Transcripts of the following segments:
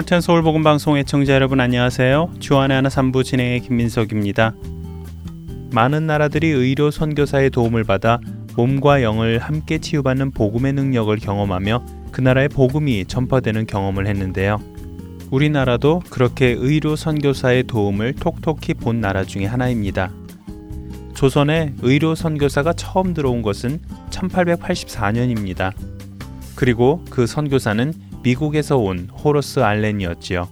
하트앤 서울 복음 방송 의청자 여러분 안녕하세요. 주안의 하나 삼부 진행의 김민석입니다. 많은 나라들이 의료 선교사의 도움을 받아 몸과 영을 함께 치유받는 복음의 능력을 경험하며 그 나라의 복음이 전파되는 경험을 했는데요. 우리나라도 그렇게 의료 선교사의 도움을 톡톡히 본 나라 중의 하나입니다. 조선에 의료 선교사가 처음 들어온 것은 1884년입니다. 그리고 그 선교사는 미국에서 온 호러스 알렌이었지요.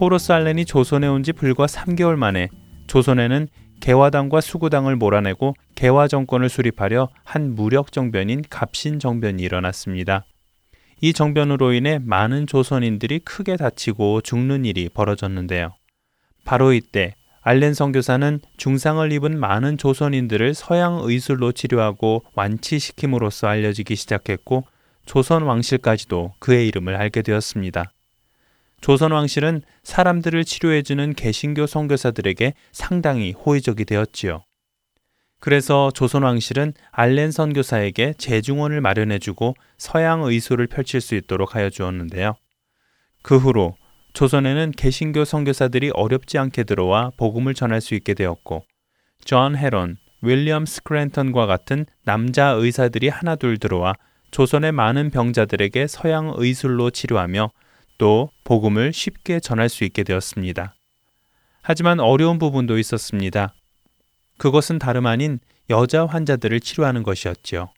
호러스 알렌이 조선에 온 지 불과 3개월 만에 조선에는 개화당과 수구당을 몰아내고 개화 정권을 수립하려 한 무력 정변인 갑신 정변이 일어났습니다. 이 정변으로 인해 많은 조선인들이 크게 다치고 죽는 일이 벌어졌는데요. 바로 이때 알렌 선교사는 중상을 입은 많은 조선인들을 서양 의술로 치료하고 완치시킴으로써 알려지기 시작했고 조선 왕실까지도 그의 이름을 알게 되었습니다. 조선 왕실은 사람들을 치료해주는 개신교 선교사들에게 상당히 호의적이 되었지요. 그래서 조선 왕실은 알렌 선교사에게 제중원을 마련해주고 서양 의술을 펼칠 수 있도록 하여 주었는데요. 그 후로 조선에는 개신교 선교사들이 어렵지 않게 들어와 복음을 전할 수 있게 되었고, 존 헤론, 윌리엄 스크랜턴과 같은 남자 의사들이 하나둘 들어와 조선의 많은 병자들에게 서양 의술로 치료하며 또 복음을 쉽게 전할 수 있게 되었습니다. 하지만 어려운 부분도 있었습니다. 그것은 다름 아닌 여자 환자들을 치료하는 것이었지요.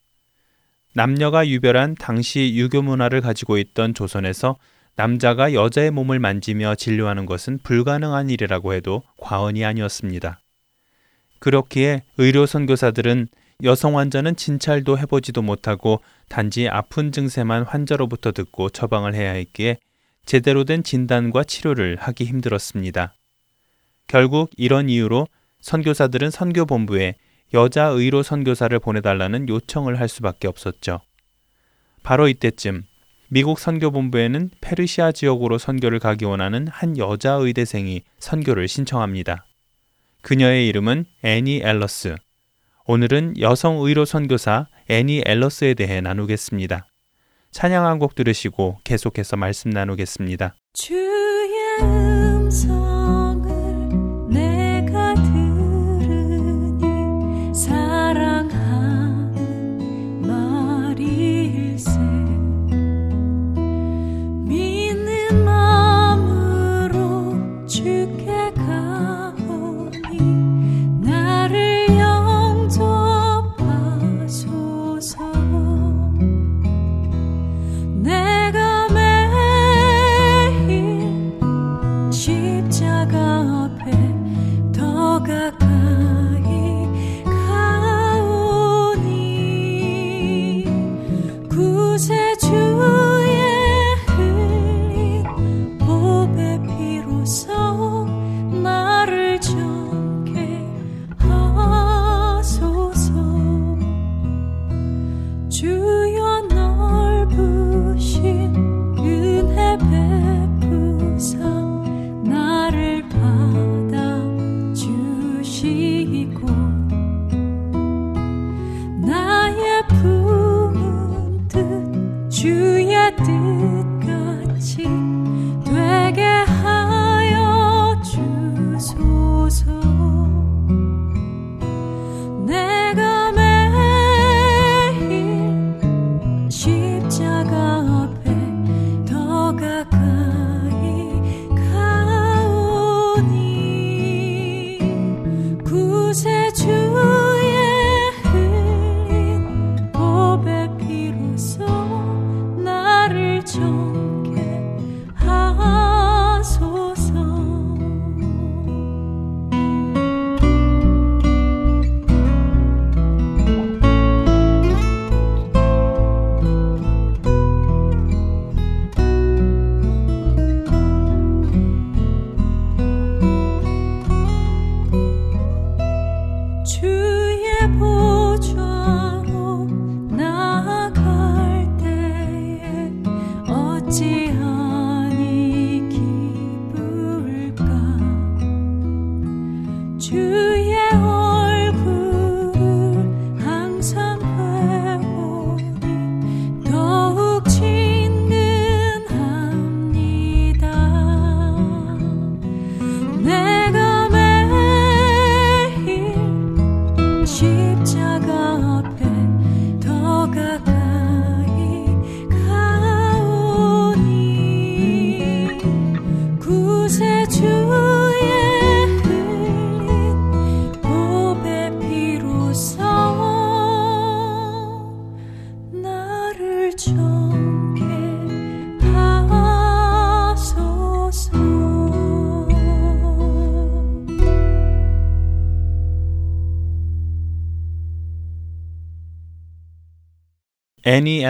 남녀가 유별한 당시 유교 문화를 가지고 있던 조선에서 남자가 여자의 몸을 만지며 진료하는 것은 불가능한 일이라고 해도 과언이 아니었습니다. 그렇기에 의료 선교사들은 여성 환자는 진찰도 해보지도 못하고 단지 아픈 증세만 환자로부터 듣고 처방을 해야 했기에 제대로 된 진단과 치료를 하기 힘들었습니다. 결국 이런 이유로 선교사들은 선교본부에 여자 의로 선교사를 보내달라는 요청을 할 수밖에 없었죠. 바로 이때쯤 미국 선교본부에는 페르시아 지역으로 선교를 가기 원하는 한 여자 의대생이 선교를 신청합니다. 그녀의 이름은 애니 앨러스. 오늘은 여성 의로 선교사 애니 앨러스에 대해 나누겠습니다. 찬양 한 곡 들으시고 계속해서 말씀 나누겠습니다. 주의 음성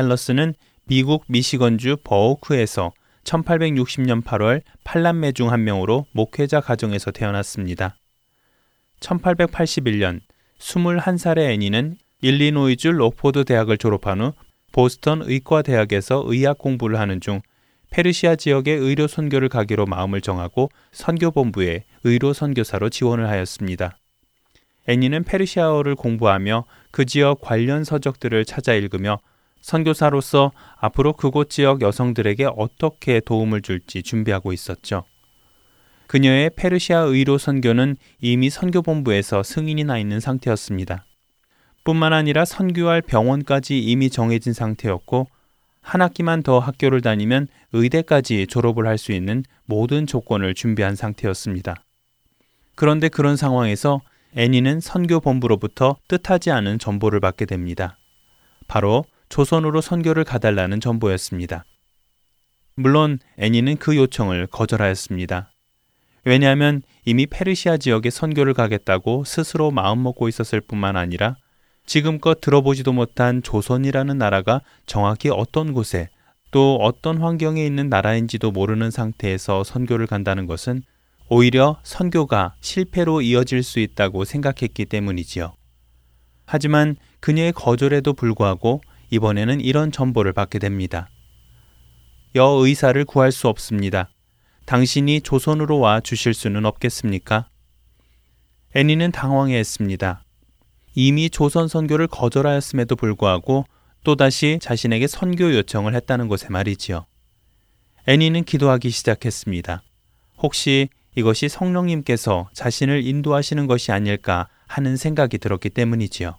엘러스는 미국 미시건주 버오크에서 1860년 8월 팔남매 중 한 명으로 목회자 가정에서 태어났습니다. 1881년 21살의 애니는 일리노이주 록포드 대학을 졸업한 후 보스턴 의과대학에서 의학 공부를 하는 중 페르시아 지역의 의료 선교를 가기로 마음을 정하고 선교본부에 의료 선교사로 지원을 하였습니다. 애니는 페르시아어를 공부하며 그 지역 관련 서적들을 찾아 읽으며 선교사로서 앞으로 그곳 지역 여성들에게 어떻게 도움을 줄지 준비하고 있었죠. 그녀의 페르시아 의료 선교는 이미 선교본부에서 승인이 나 있는 상태였습니다. 뿐만 아니라 선교할 병원까지 이미 정해진 상태였고 한 학기만 더 학교를 다니면 의대까지 졸업을 할 수 있는 모든 조건을 준비한 상태였습니다. 그런데 그런 상황에서 애니는 선교본부로부터 뜻하지 않은 전보를 받게 됩니다. 바로 조선으로 선교를 가달라는 전보였습니다. 물론 애니는 그 요청을 거절하였습니다. 왜냐하면 이미 페르시아 지역에 선교를 가겠다고 스스로 마음먹고 있었을 뿐만 아니라 지금껏 들어보지도 못한 조선이라는 나라가 정확히 어떤 곳에 또 어떤 환경에 있는 나라인지도 모르는 상태에서 선교를 간다는 것은 오히려 선교가 실패로 이어질 수 있다고 생각했기 때문이지요. 하지만 그녀의 거절에도 불구하고 이번에는 이런 전보를 받게 됩니다. 여 의사를 구할 수 없습니다. 당신이 조선으로 와 주실 수는 없겠습니까? 애니는 당황해 했습니다. 이미 조선 선교를 거절하였음에도 불구하고 또다시 자신에게 선교 요청을 했다는 것에 말이지요. 애니는 기도하기 시작했습니다. 혹시 이것이 성령님께서 자신을 인도하시는 것이 아닐까 하는 생각이 들었기 때문이지요.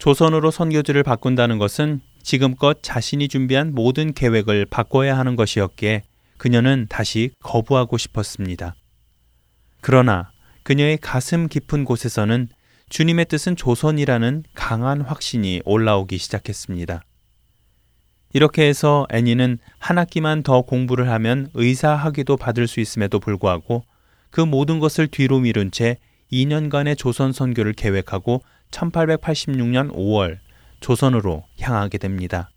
조선으로 선교지를 바꾼다는 것은 지금껏 자신이 준비한 모든 계획을 바꿔야 하는 것이었기에 그녀는 다시 거부하고 싶었습니다. 그러나 그녀의 가슴 깊은 곳에서는 주님의 뜻은 조선이라는 강한 확신이 올라오기 시작했습니다. 이렇게 해서 애니는 한 학기만 더 공부를 하면 의사 학위도 받을 수 있음에도 불구하고 그 모든 것을 뒤로 미룬 채 2년간의 조선 선교를 계획하고 1886년 5월 조선으로 향하게 됩니다.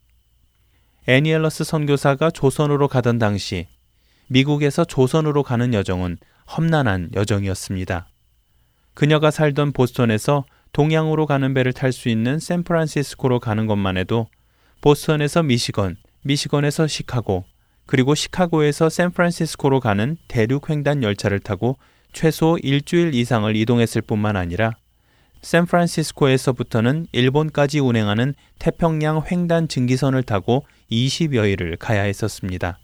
애니엘러스 선교사가 조선으로 가던 당시 미국에서 조선으로 가는 여정은 험난한 여정이었습니다. 그녀가 살던 보스턴에서 동양으로 가는 배를 탈 수 있는 샌프란시스코로 가는 것만 해도 보스턴에서 미시건, 미시건에서 시카고, 그리고 시카고에서 샌프란시스코로 가는 대륙 횡단 열차를 타고 최소 일주일 이상을 이동했을 뿐만 아니라 샌프란시스코에서부터는 일본까지 운행하는 태평양 횡단 증기선을 타고 20여일을 가야 했었습니다.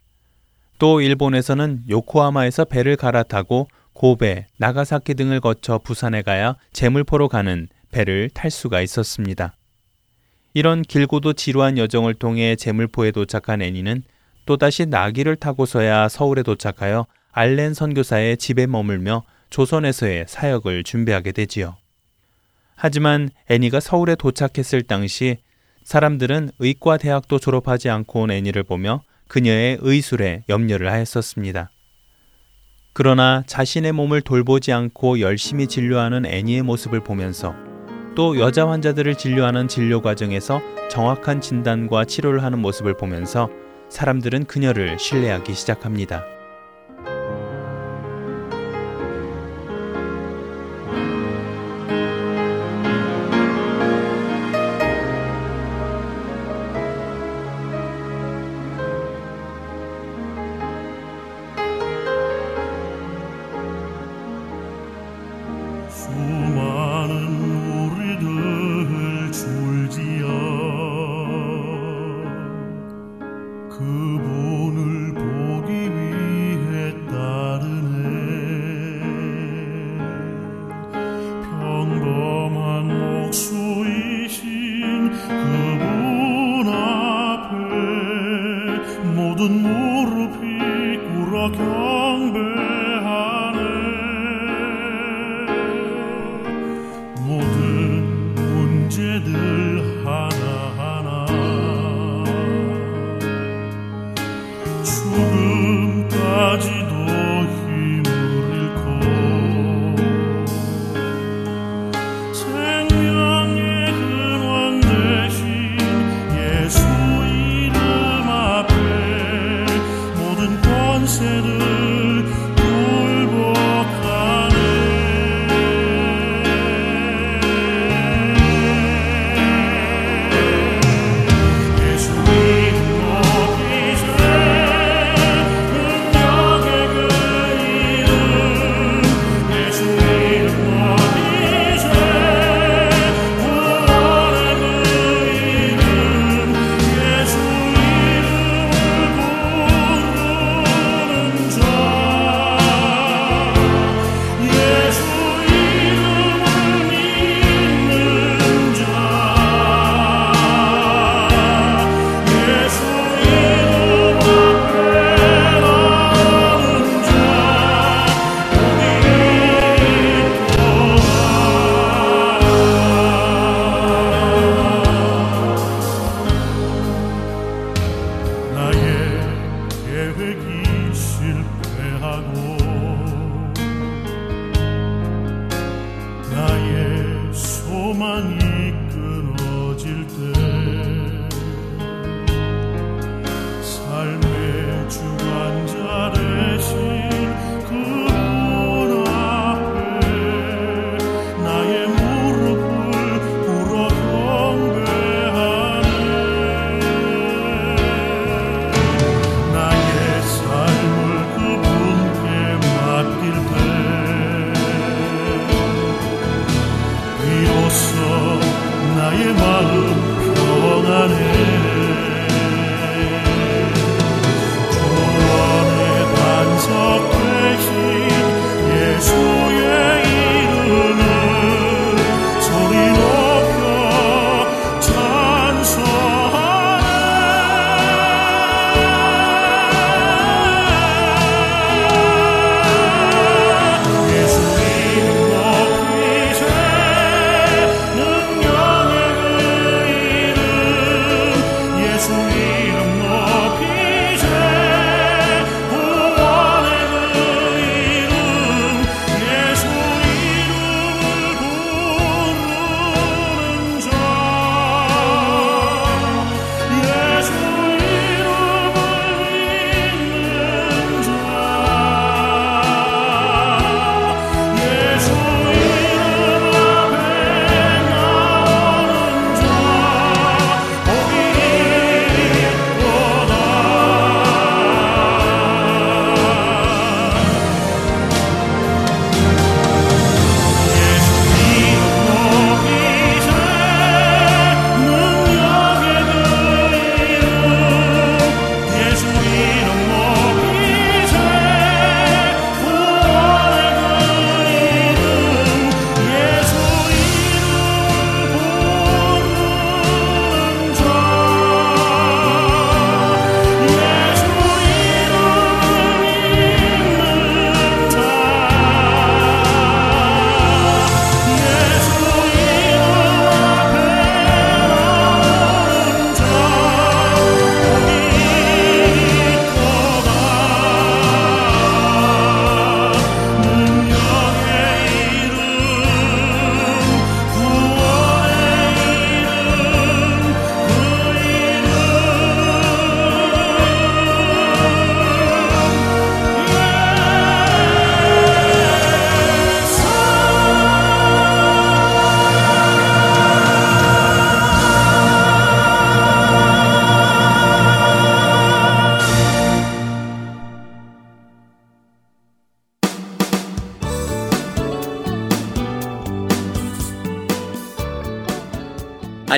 또 일본에서는 요코하마에서 배를 갈아타고 고베, 나가사키 등을 거쳐 부산에 가야 제물포로 가는 배를 탈 수가 있었습니다. 이런 길고도 지루한 여정을 통해 제물포에 도착한 애니는 또다시 나귀를 타고서야 서울에 도착하여 알렌 선교사의 집에 머물며 조선에서의 사역을 준비하게 되지요. 하지만 애니가 서울에 도착했을 당시 사람들은 의과 대학도 졸업하지 않고 온 애니를 보며 그녀의 의술에 염려를 하였었습니다. 그러나 자신의 몸을 돌보지 않고 열심히 진료하는 애니의 모습을 보면서 또 여자 환자들을 진료하는 진료 과정에서 정확한 진단과 치료를 하는 모습을 보면서 사람들은 그녀를 신뢰하기 시작합니다.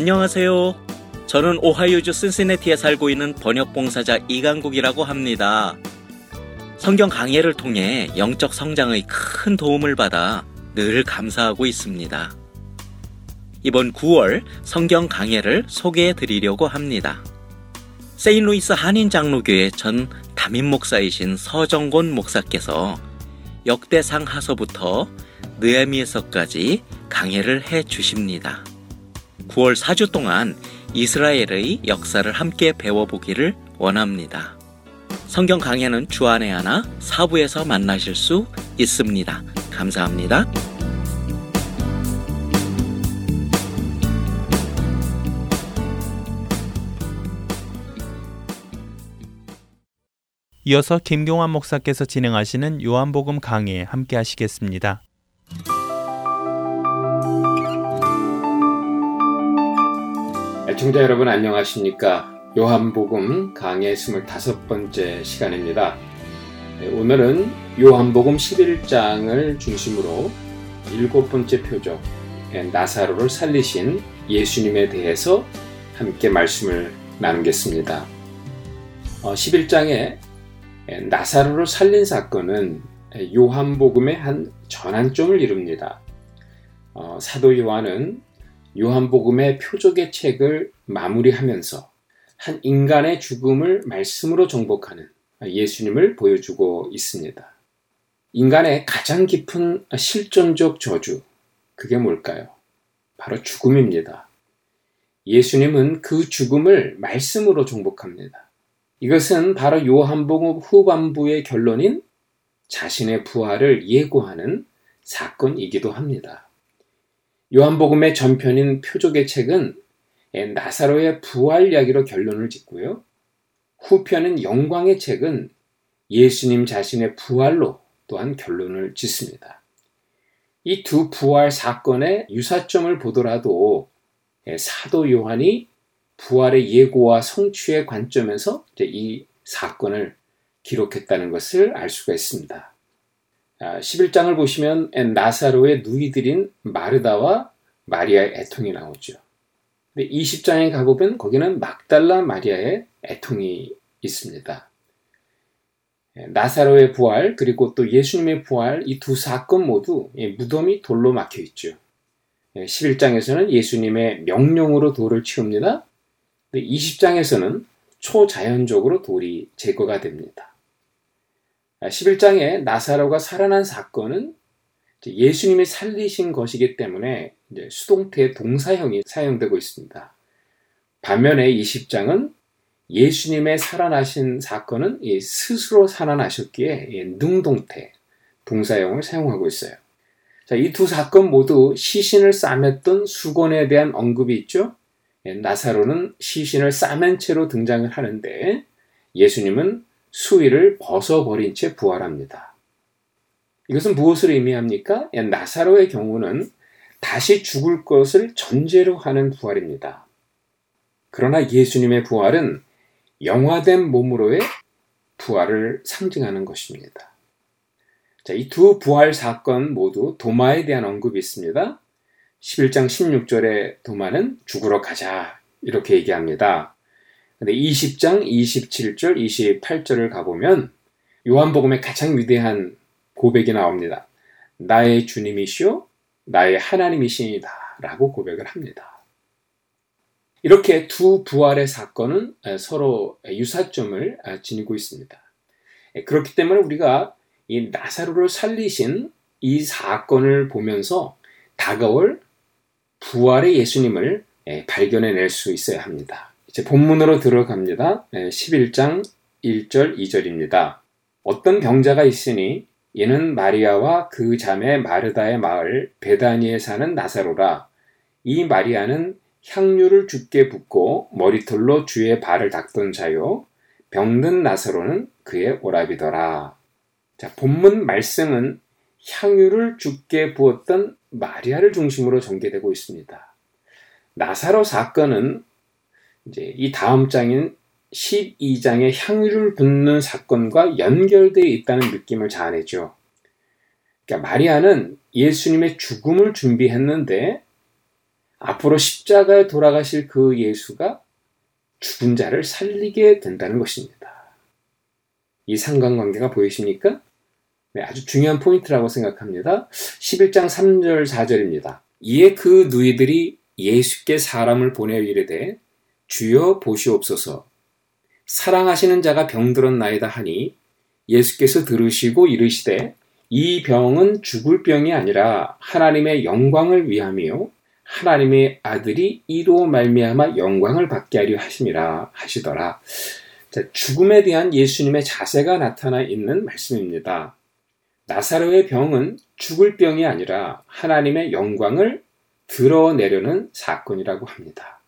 안녕하세요. 저는 오하이오주 신시내티에 살고 있는 번역 봉사자 이강국이라고 합니다. 성경 강해를 통해 영적 성장의 큰 도움을 받아 늘 감사하고 있습니다. 이번 9월 성경 강해를 소개해 드리려고 합니다. 세인루이스 한인 장로교회 전 담임 목사이신 서정곤 목사께서 역대상 하서부터 느헤미에서까지 강해를 해 주십니다. 9월 4주 동안 이스라엘의 역사를 함께 배워보기를 원합니다. 성경 강해는 주안에 하나 사부에서 만나실 수 있습니다. 감사합니다. 이어서 김경환 목사께서 진행하시는 요한복음 강해 함께 하시겠습니다. 애청자 여러분 안녕하십니까? 요한복음 강의 25번째 시간입니다. 네, 오늘은 요한복음 11장을 중심으로 일곱 번째 표적 네, 나사로를 살리신 예수님에 대해서 함께 말씀을 나누겠습니다. 11장에 어, 나사로를 살린 사건은 요한복음의 한 전환점을 이룹니다. 어, 사도 요한은 요한복음의 표적의 책을 마무리하면서 한 인간의 죽음을 말씀으로 정복하는 예수님을 보여주고 있습니다. 인간의 가장 깊은 실존적 저주, 그게 뭘까요? 바로 죽음입니다. 예수님은 그 죽음을 말씀으로 정복합니다. 이것은 바로 요한복음 후반부의 결론인 자신의 부활을 예고하는 사건이기도 합니다. 요한복음의 전편인 표적의 책은 나사로의 부활 이야기로 결론을 짓고요. 후편은 영광의 책은 예수님 자신의 부활로 또한 결론을 짓습니다. 이 두 부활 사건의 유사점을 보더라도 사도 요한이 부활의 예고와 성취의 관점에서 이 사건을 기록했다는 것을 알 수가 있습니다. 11장을 아, 보시면 나사로의 누이들인 마르다와 마리아의 애통이 나오죠. 20장에 가보면 거기는 막달라 마리아의 애통이 있습니다. 나사로의 부활 그리고 또 예수님의 부활 이 두 사건 모두 무덤이 돌로 막혀 있죠. 11장에서는 예수님의 명령으로 돌을 치웁니다. 20장에서는 초자연적으로 돌이 제거가 됩니다. 11장에 아, 나사로가 살아난 사건은 예수님이 살리신 것이기 때문에 수동태 동사형이 사용되고 있습니다. 반면에 20장은 예수님의 살아나신 사건은 스스로 살아나셨기에 능동태 동사형을 사용하고 있어요. 이 두 사건 모두 시신을 싸맸던 수건에 대한 언급이 있죠. 예, 나사로는 시신을 싸맨 채로 등장을 하는데 예수님은 수위를 벗어버린 채 부활합니다. 이것은 무엇을 의미합니까? 예, 나사로의 경우는 다시 죽을 것을 전제로 하는 부활입니다. 그러나 예수님의 부활은 영화된 몸으로의 부활을 상징하는 것입니다. 자, 이 두 부활 사건 모두 도마에 대한 언급이 있습니다. 11장 16절에 도마는 죽으러 가자 이렇게 얘기합니다. 근데 20장 27절 28절을 가보면 요한복음의 가장 위대한 고백이 나옵니다. 나의 주님이시오 나의 하나님이시니다 라고 고백을 합니다. 이렇게 두 부활의 사건은 서로 유사점을 지니고 있습니다. 그렇기 때문에 우리가 이 나사로를 살리신 이 사건을 보면서 다가올 부활의 예수님을 예, 발견해낼 수 있어야 합니다. 이제 본문으로 들어갑니다. 11장 1절 2절입니다. 어떤 병자가 있으니 이는 마리아와 그 자매 마르다의 마을 베다니에 사는 나사로라. 이 마리아는 향유를 죽게 붓고 머리털로 주의 발을 닦던 자요. 병든 나사로는 그의 오랍이더라. 자, 본문 말씀은 향유를 죽게 부었던 마리아를 중심으로 전개되고 있습니다. 나사로 사건은 이제 이 다음 장인 12장의 향유를 붓는 사건과 연결되어 있다는 느낌을 자아내죠. 그러니까 마리아는 예수님의 죽음을 준비했는데 앞으로 십자가에 돌아가실 그 예수가 죽은 자를 살리게 된다는 것입니다. 이 상관관계가 보이십니까? 네, 아주 중요한 포인트라고 생각합니다. 11장 3절 4절입니다. 이에 그 누이들이 예수께 사람을 보내 이르되 주여 보시옵소서 사랑하시는 자가 병들었나이다 하니 예수께서 들으시고 이르시되 이 병은 죽을 병이 아니라 하나님의 영광을 위함이요 하나님의 아들이 이로 말미암아 영광을 받게 하려 하심이라 하시더라. 자, 죽음에 대한 예수님의 자세가 나타나 있는 말씀입니다. 나사로의 병은 죽을 병이 아니라 하나님의 영광을 드러내려는 사건이라고 합니다.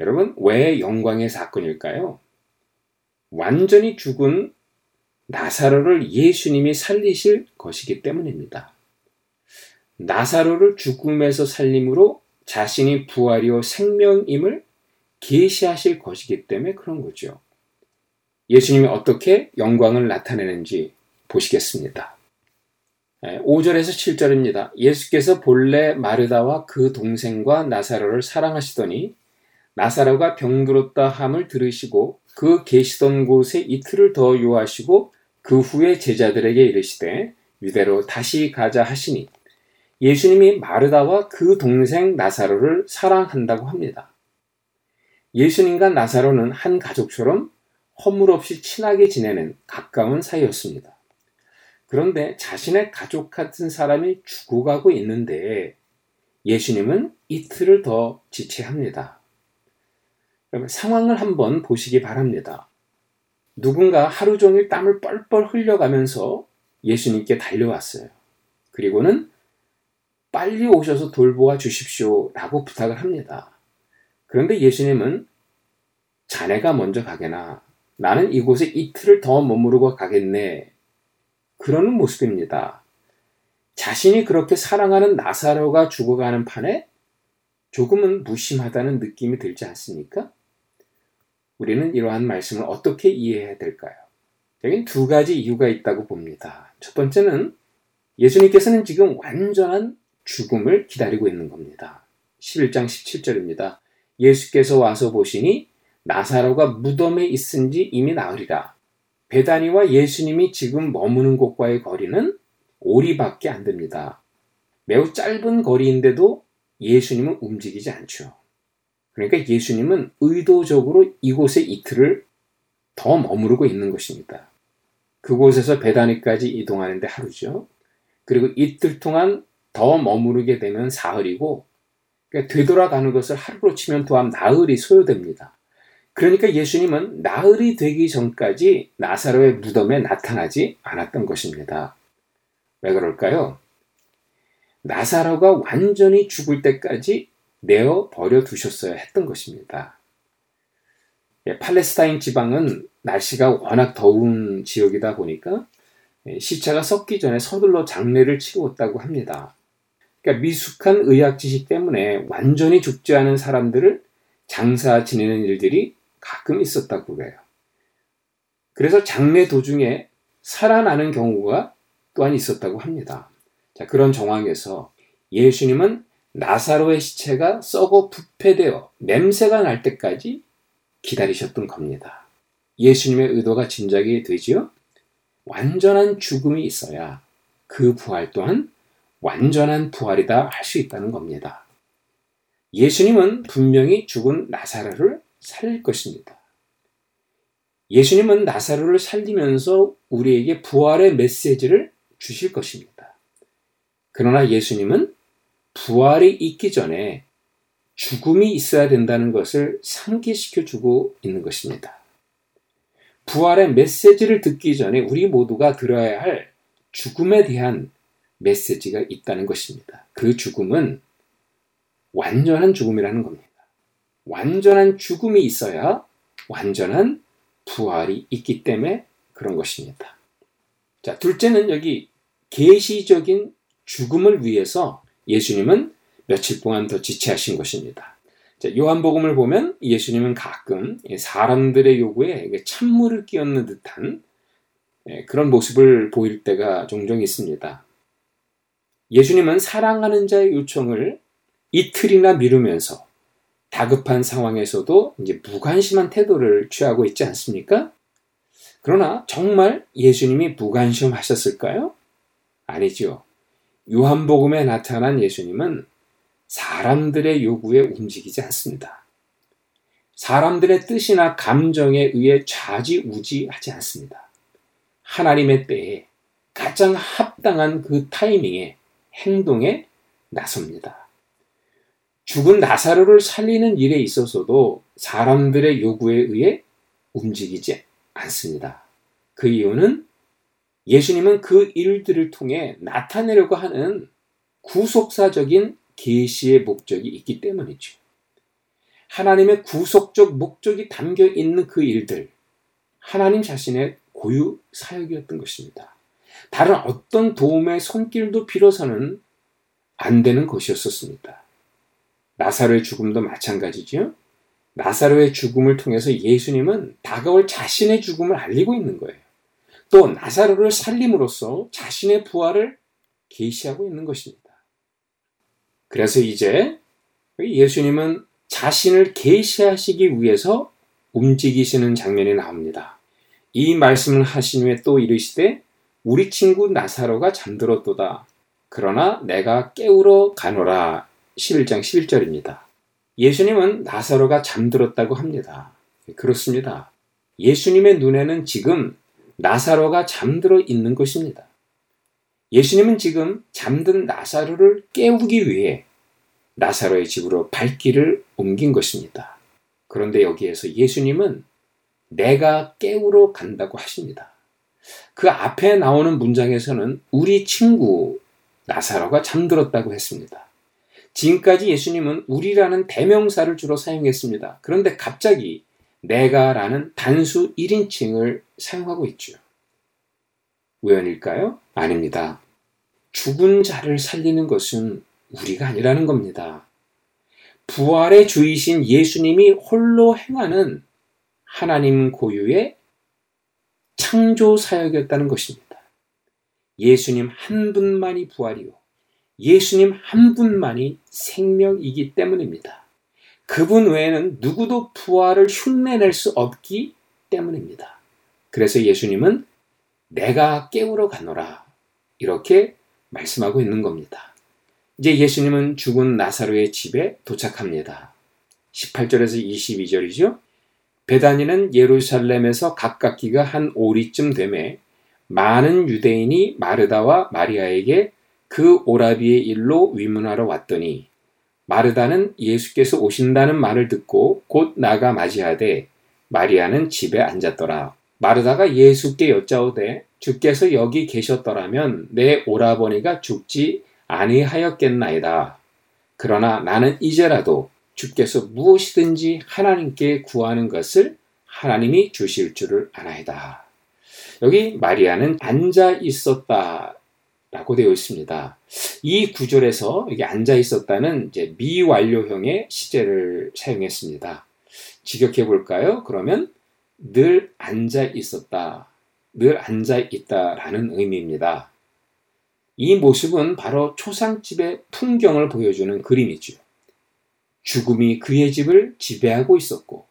여러분, 왜 영광의 사건일까요? 완전히 죽은 나사로를 예수님이 살리실 것이기 때문입니다. 나사로를 죽음에서 살림으로 자신이 부활이요 생명임을 계시하실 것이기 때문에 그런 거죠. 예수님이 어떻게 영광을 나타내는지 보시겠습니다. 5절에서 7절입니다. 예수께서 본래 마르다와 그 동생과 나사로를 사랑하시더니 나사로가 병들었다 함을 들으시고 그 계시던 곳에 이틀을 더 요하시고 그 후에 제자들에게 이르시되 유대로 다시 가자 하시니 예수님이 마르다와 그 동생 나사로를 사랑한다고 합니다. 예수님과 나사로는 한 가족처럼 허물 없이 친하게 지내는 가까운 사이였습니다. 그런데 자신의 가족 같은 사람이 죽어가고 있는데 예수님은 이틀을 더 지체합니다. 상황을 한번 보시기 바랍니다. 누군가 하루 종일 땀을 뻘뻘 흘려가면서 예수님께 달려왔어요. 그리고는 빨리 오셔서 돌보아 주십시오 라고 부탁을 합니다. 그런데 예수님은 자네가 먼저 가게나 나는 이곳에 이틀을 더 머무르고 가겠네. 그러는 모습입니다. 자신이 그렇게 사랑하는 나사로가 죽어가는 판에 조금은 무심하다는 느낌이 들지 않습니까? 우리는 이러한 말씀을 어떻게 이해해야 될까요? 여긴 두 가지 이유가 있다고 봅니다. 첫 번째는 예수님께서는 지금 완전한 죽음을 기다리고 있는 겁니다. 11장 17절입니다. 예수께서 와서 보시니 나사로가 무덤에 있은 지 이미 나으리라. 베다니와 예수님이 지금 머무는 곳과의 거리는 오리밖에 안 됩니다. 매우 짧은 거리인데도 예수님은 움직이지 않죠. 그러니까 예수님은 의도적으로 이곳에 이틀을 더 머무르고 있는 것입니다. 그곳에서 베다니까지 이동하는데 하루죠. 그리고 이틀 동안 더 머무르게 되면 사흘이고 그러니까 되돌아가는 것을 하루로 치면 또한 나흘이 소요됩니다. 그러니까 예수님은 나흘이 되기 전까지 나사로의 무덤에 나타나지 않았던 것입니다. 왜 그럴까요? 나사로가 완전히 죽을 때까지 내어 버려 두셨어야 했던 것입니다. 예, 팔레스타인 지방은 날씨가 워낙 더운 지역이다 보니까 예, 시체가 썩기 전에 서둘러 장례를 치루었다고 합니다. 그러니까 미숙한 의학 지식 때문에 완전히 죽지 않은 사람들을 장사 지내는 일들이 가끔 있었다고 그래요. 그래서 장례 도중에 살아나는 경우가 또한 있었다고 합니다. 자, 그런 정황에서 예수님은 나사로의 시체가 썩어 부패되어 냄새가 날 때까지 기다리셨던 겁니다. 예수님의 의도가 짐작이 되지요? 완전한 죽음이 있어야 그 부활 또한 완전한 부활이다 할 수 있다는 겁니다. 예수님은 분명히 죽은 나사로를 살릴 것입니다. 예수님은 나사로를 살리면서 우리에게 부활의 메시지를 주실 것입니다. 그러나 예수님은 부활이 있기 전에 죽음이 있어야 된다는 것을 상기시켜 주고 있는 것입니다. 부활의 메시지를 듣기 전에 우리 모두가 들어야 할 죽음에 대한 메시지가 있다는 것입니다. 그 죽음은 완전한 죽음이라는 겁니다. 완전한 죽음이 있어야 완전한 부활이 있기 때문에 그런 것입니다. 자, 둘째는 여기 계시적인 죽음을 위해서 예수님은 며칠 동안 더 지체하신 것입니다. 자, 요한복음을 보면 예수님은 가끔 사람들의 요구에 찬물을 끼얹는 듯한 예, 그런 모습을 보일 때가 종종 있습니다. 예수님은 사랑하는 자의 요청을 이틀이나 미루면서 다급한 상황에서도 이제 무관심한 태도를 취하고 있지 않습니까? 그러나 정말 예수님이 무관심 하셨을까요? 아니지요. 요한복음에 나타난 예수님은 사람들의 요구에 움직이지 않습니다. 사람들의 뜻이나 감정에 의해 좌지우지하지 않습니다. 하나님의 때에 가장 합당한 그 타이밍에 행동에 나섭니다. 죽은 나사로를 살리는 일에 있어서도 사람들의 요구에 의해 움직이지 않습니다. 그 이유는 예수님은 그 일들을 통해 나타내려고 하는 구속사적인 계시의 목적이 있기 때문이죠. 하나님의 구속적 목적이 담겨 있는 그 일들, 하나님 자신의 고유 사역이었던 것입니다. 다른 어떤 도움의 손길도 빌어서는 안 되는 것이었었습니다. 나사로의 죽음도 마찬가지죠. 나사로의 죽음을 통해서 예수님은 다가올 자신의 죽음을 알리고 있는 거예요. 또 나사로를 살림으로써 자신의 부활을 계시하고 있는 것입니다. 그래서 이제 예수님은 자신을 계시하시기 위해서 움직이시는 장면이 나옵니다. 이 말씀을 하신 후에 또 이르시되 우리 친구 나사로가 잠들었도다. 그러나 내가 깨우러 가노라. 11장 11절입니다. 예수님은 나사로가 잠들었다고 합니다. 그렇습니다. 예수님의 눈에는 지금 나사로가 잠들어 있는 것입니다. 예수님은 지금 잠든 나사로를 깨우기 위해 나사로의 집으로 발길을 옮긴 것입니다. 그런데 여기에서 예수님은 내가 깨우러 간다고 하십니다. 그 앞에 나오는 문장에서는 우리 친구 나사로가 잠들었다고 했습니다. 지금까지 예수님은 우리라는 대명사를 주로 사용했습니다. 그런데 갑자기 내가라는 단수 1인칭을 사용하고 있죠. 우연일까요? 아닙니다. 죽은 자를 살리는 것은 우리가 아니라는 겁니다. 부활의 주이신 예수님이 홀로 행하는 하나님 고유의 창조 사역이었다는 것입니다. 예수님 한 분만이 부활이요. 예수님 한 분만이 생명이기 때문입니다. 그분 외에는 누구도 부활을 흉내낼 수 없기 때문입니다. 그래서 예수님은 내가 깨우러 가노라. 이렇게 말씀하고 있는 겁니다. 이제 예수님은 죽은 나사로의 집에 도착합니다. 18절에서 22절이죠. 베다니는 예루살렘에서 가깝기가 한 오리쯤 되매 많은 유대인이 마르다와 마리아에게 그 오라비의 일로 위문하러 왔더니 마르다는 예수께서 오신다는 말을 듣고 곧 나가 맞이하되 마리아는 집에 앉았더라. 마르다가 예수께 여짜오되 주께서 여기 계셨더라면 내 오라버니가 죽지 아니하였겠나이다. 그러나 나는 이제라도 주께서 무엇이든지 하나님께 구하는 것을 하나님이 주실 줄을 아나이다. 여기 마리아는 앉아 있었다. 라고 되어 있습니다. 이 구절에서 여기 앉아 있었다는 이제 미완료형의 시제를 사용했습니다. 직역해 볼까요? 그러면 늘 앉아 있었다. 늘 앉아 있다라는 의미입니다. 이 모습은 바로 초상집의 풍경을 보여주는 그림이죠. 죽음이 그의 집을 지배하고 있었고,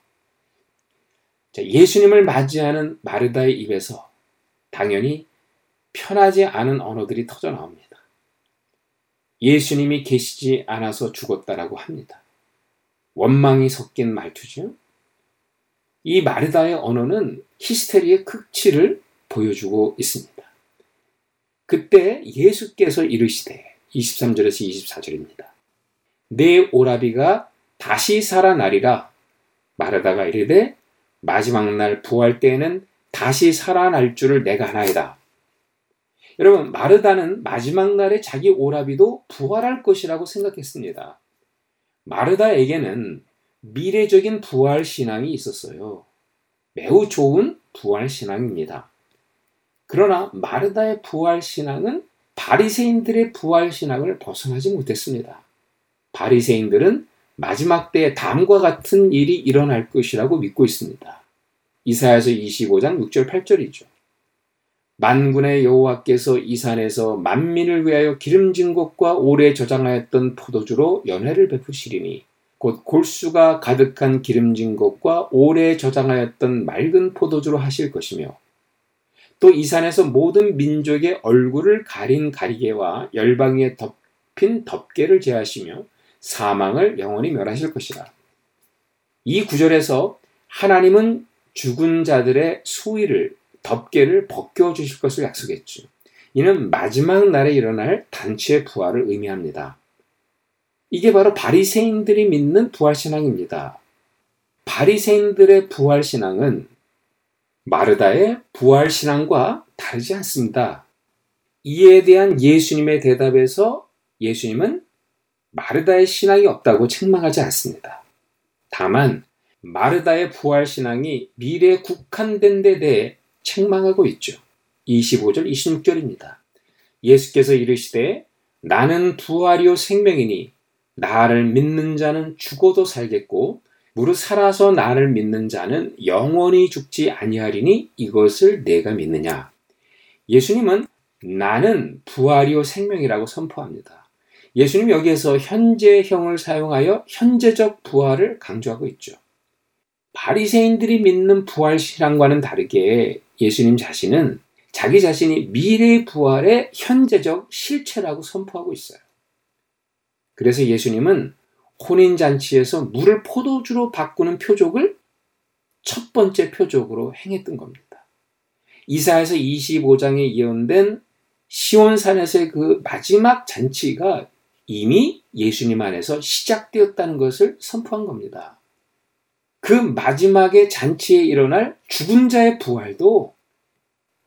예수님을 맞이하는 마르다의 입에서 당연히 편하지 않은 언어들이 터져 나옵니다. 예수님이 계시지 않아서 죽었다라고 합니다. 원망이 섞인 말투죠. 이 마르다의 언어는 히스테리의 극치를 보여주고 있습니다. 그때 예수께서 이르시되 23절에서 24절입니다. 내 오라비가 다시 살아나리라 마르다가 이르되 마지막 날 부활 때에는 다시 살아날 줄을 내가 하나이다. 여러분 마르다는 마지막 날에 자기 오라비도 부활할 것이라고 생각했습니다. 마르다에게는 미래적인 부활 신앙이 있었어요. 매우 좋은 부활 신앙입니다. 그러나 마르다의 부활 신앙은 바리새인들의 부활 신앙을 벗어나지 못했습니다. 바리새인들은 마지막 때에 다음과 같은 일이 일어날 것이라고 믿고 있습니다. 이사야서 25장 6절 8절이죠. 만군의 여호와께서 이 산에서 만민을 위하여 기름진 것과 오래 저장하였던 포도주로 연회를 베푸시리니 곧 골수가 가득한 기름진 것과 오래 저장하였던 맑은 포도주로 하실 것이며 또 이 산에서 모든 민족의 얼굴을 가린 가리개와 열방에 덮인 덮개를 제하시며 사망을 영원히 멸하실 것이다. 이 구절에서 하나님은 죽은 자들의 수위를 덮개를 벗겨 주실 것을 약속했죠. 이는 마지막 날에 일어날 단체의 부활을 의미합니다. 이게 바로 바리새인들이 믿는 부활 신앙입니다. 바리새인들의 부활 신앙은 마르다의 부활 신앙과 다르지 않습니다. 이에 대한 예수님의 대답에서 예수님은 마르다의 신앙이 없다고 책망하지 않습니다. 다만 마르다의 부활 신앙이 미래에 국한된 데 대해 책망하고 있죠. 25절, 26절입니다. 예수께서 이르시되 나는 부활이요 생명이니 나를 믿는 자는 죽어도 살겠고 무릇 살아서 나를 믿는 자는 영원히 죽지 아니하리니 이것을 내가 믿느냐. 예수님은 나는 부활이요 생명이라고 선포합니다. 예수님 여기에서 현재형을 사용하여 현재적 부활을 강조하고 있죠. 바리새인들이 믿는 부활 신앙과는 다르게 예수님 자신은 자기 자신이 미래 부활의 현재적 실체라고 선포하고 있어요. 그래서 예수님은 혼인잔치에서 물을 포도주로 바꾸는 표적을 첫 번째 표적으로 행했던 겁니다. 이사에서 25장에 예언된 시온산에서의 그 마지막 잔치가 이미 예수님 안에서 시작되었다는 것을 선포한 겁니다. 그 마지막의 잔치에 일어날 죽은 자의 부활도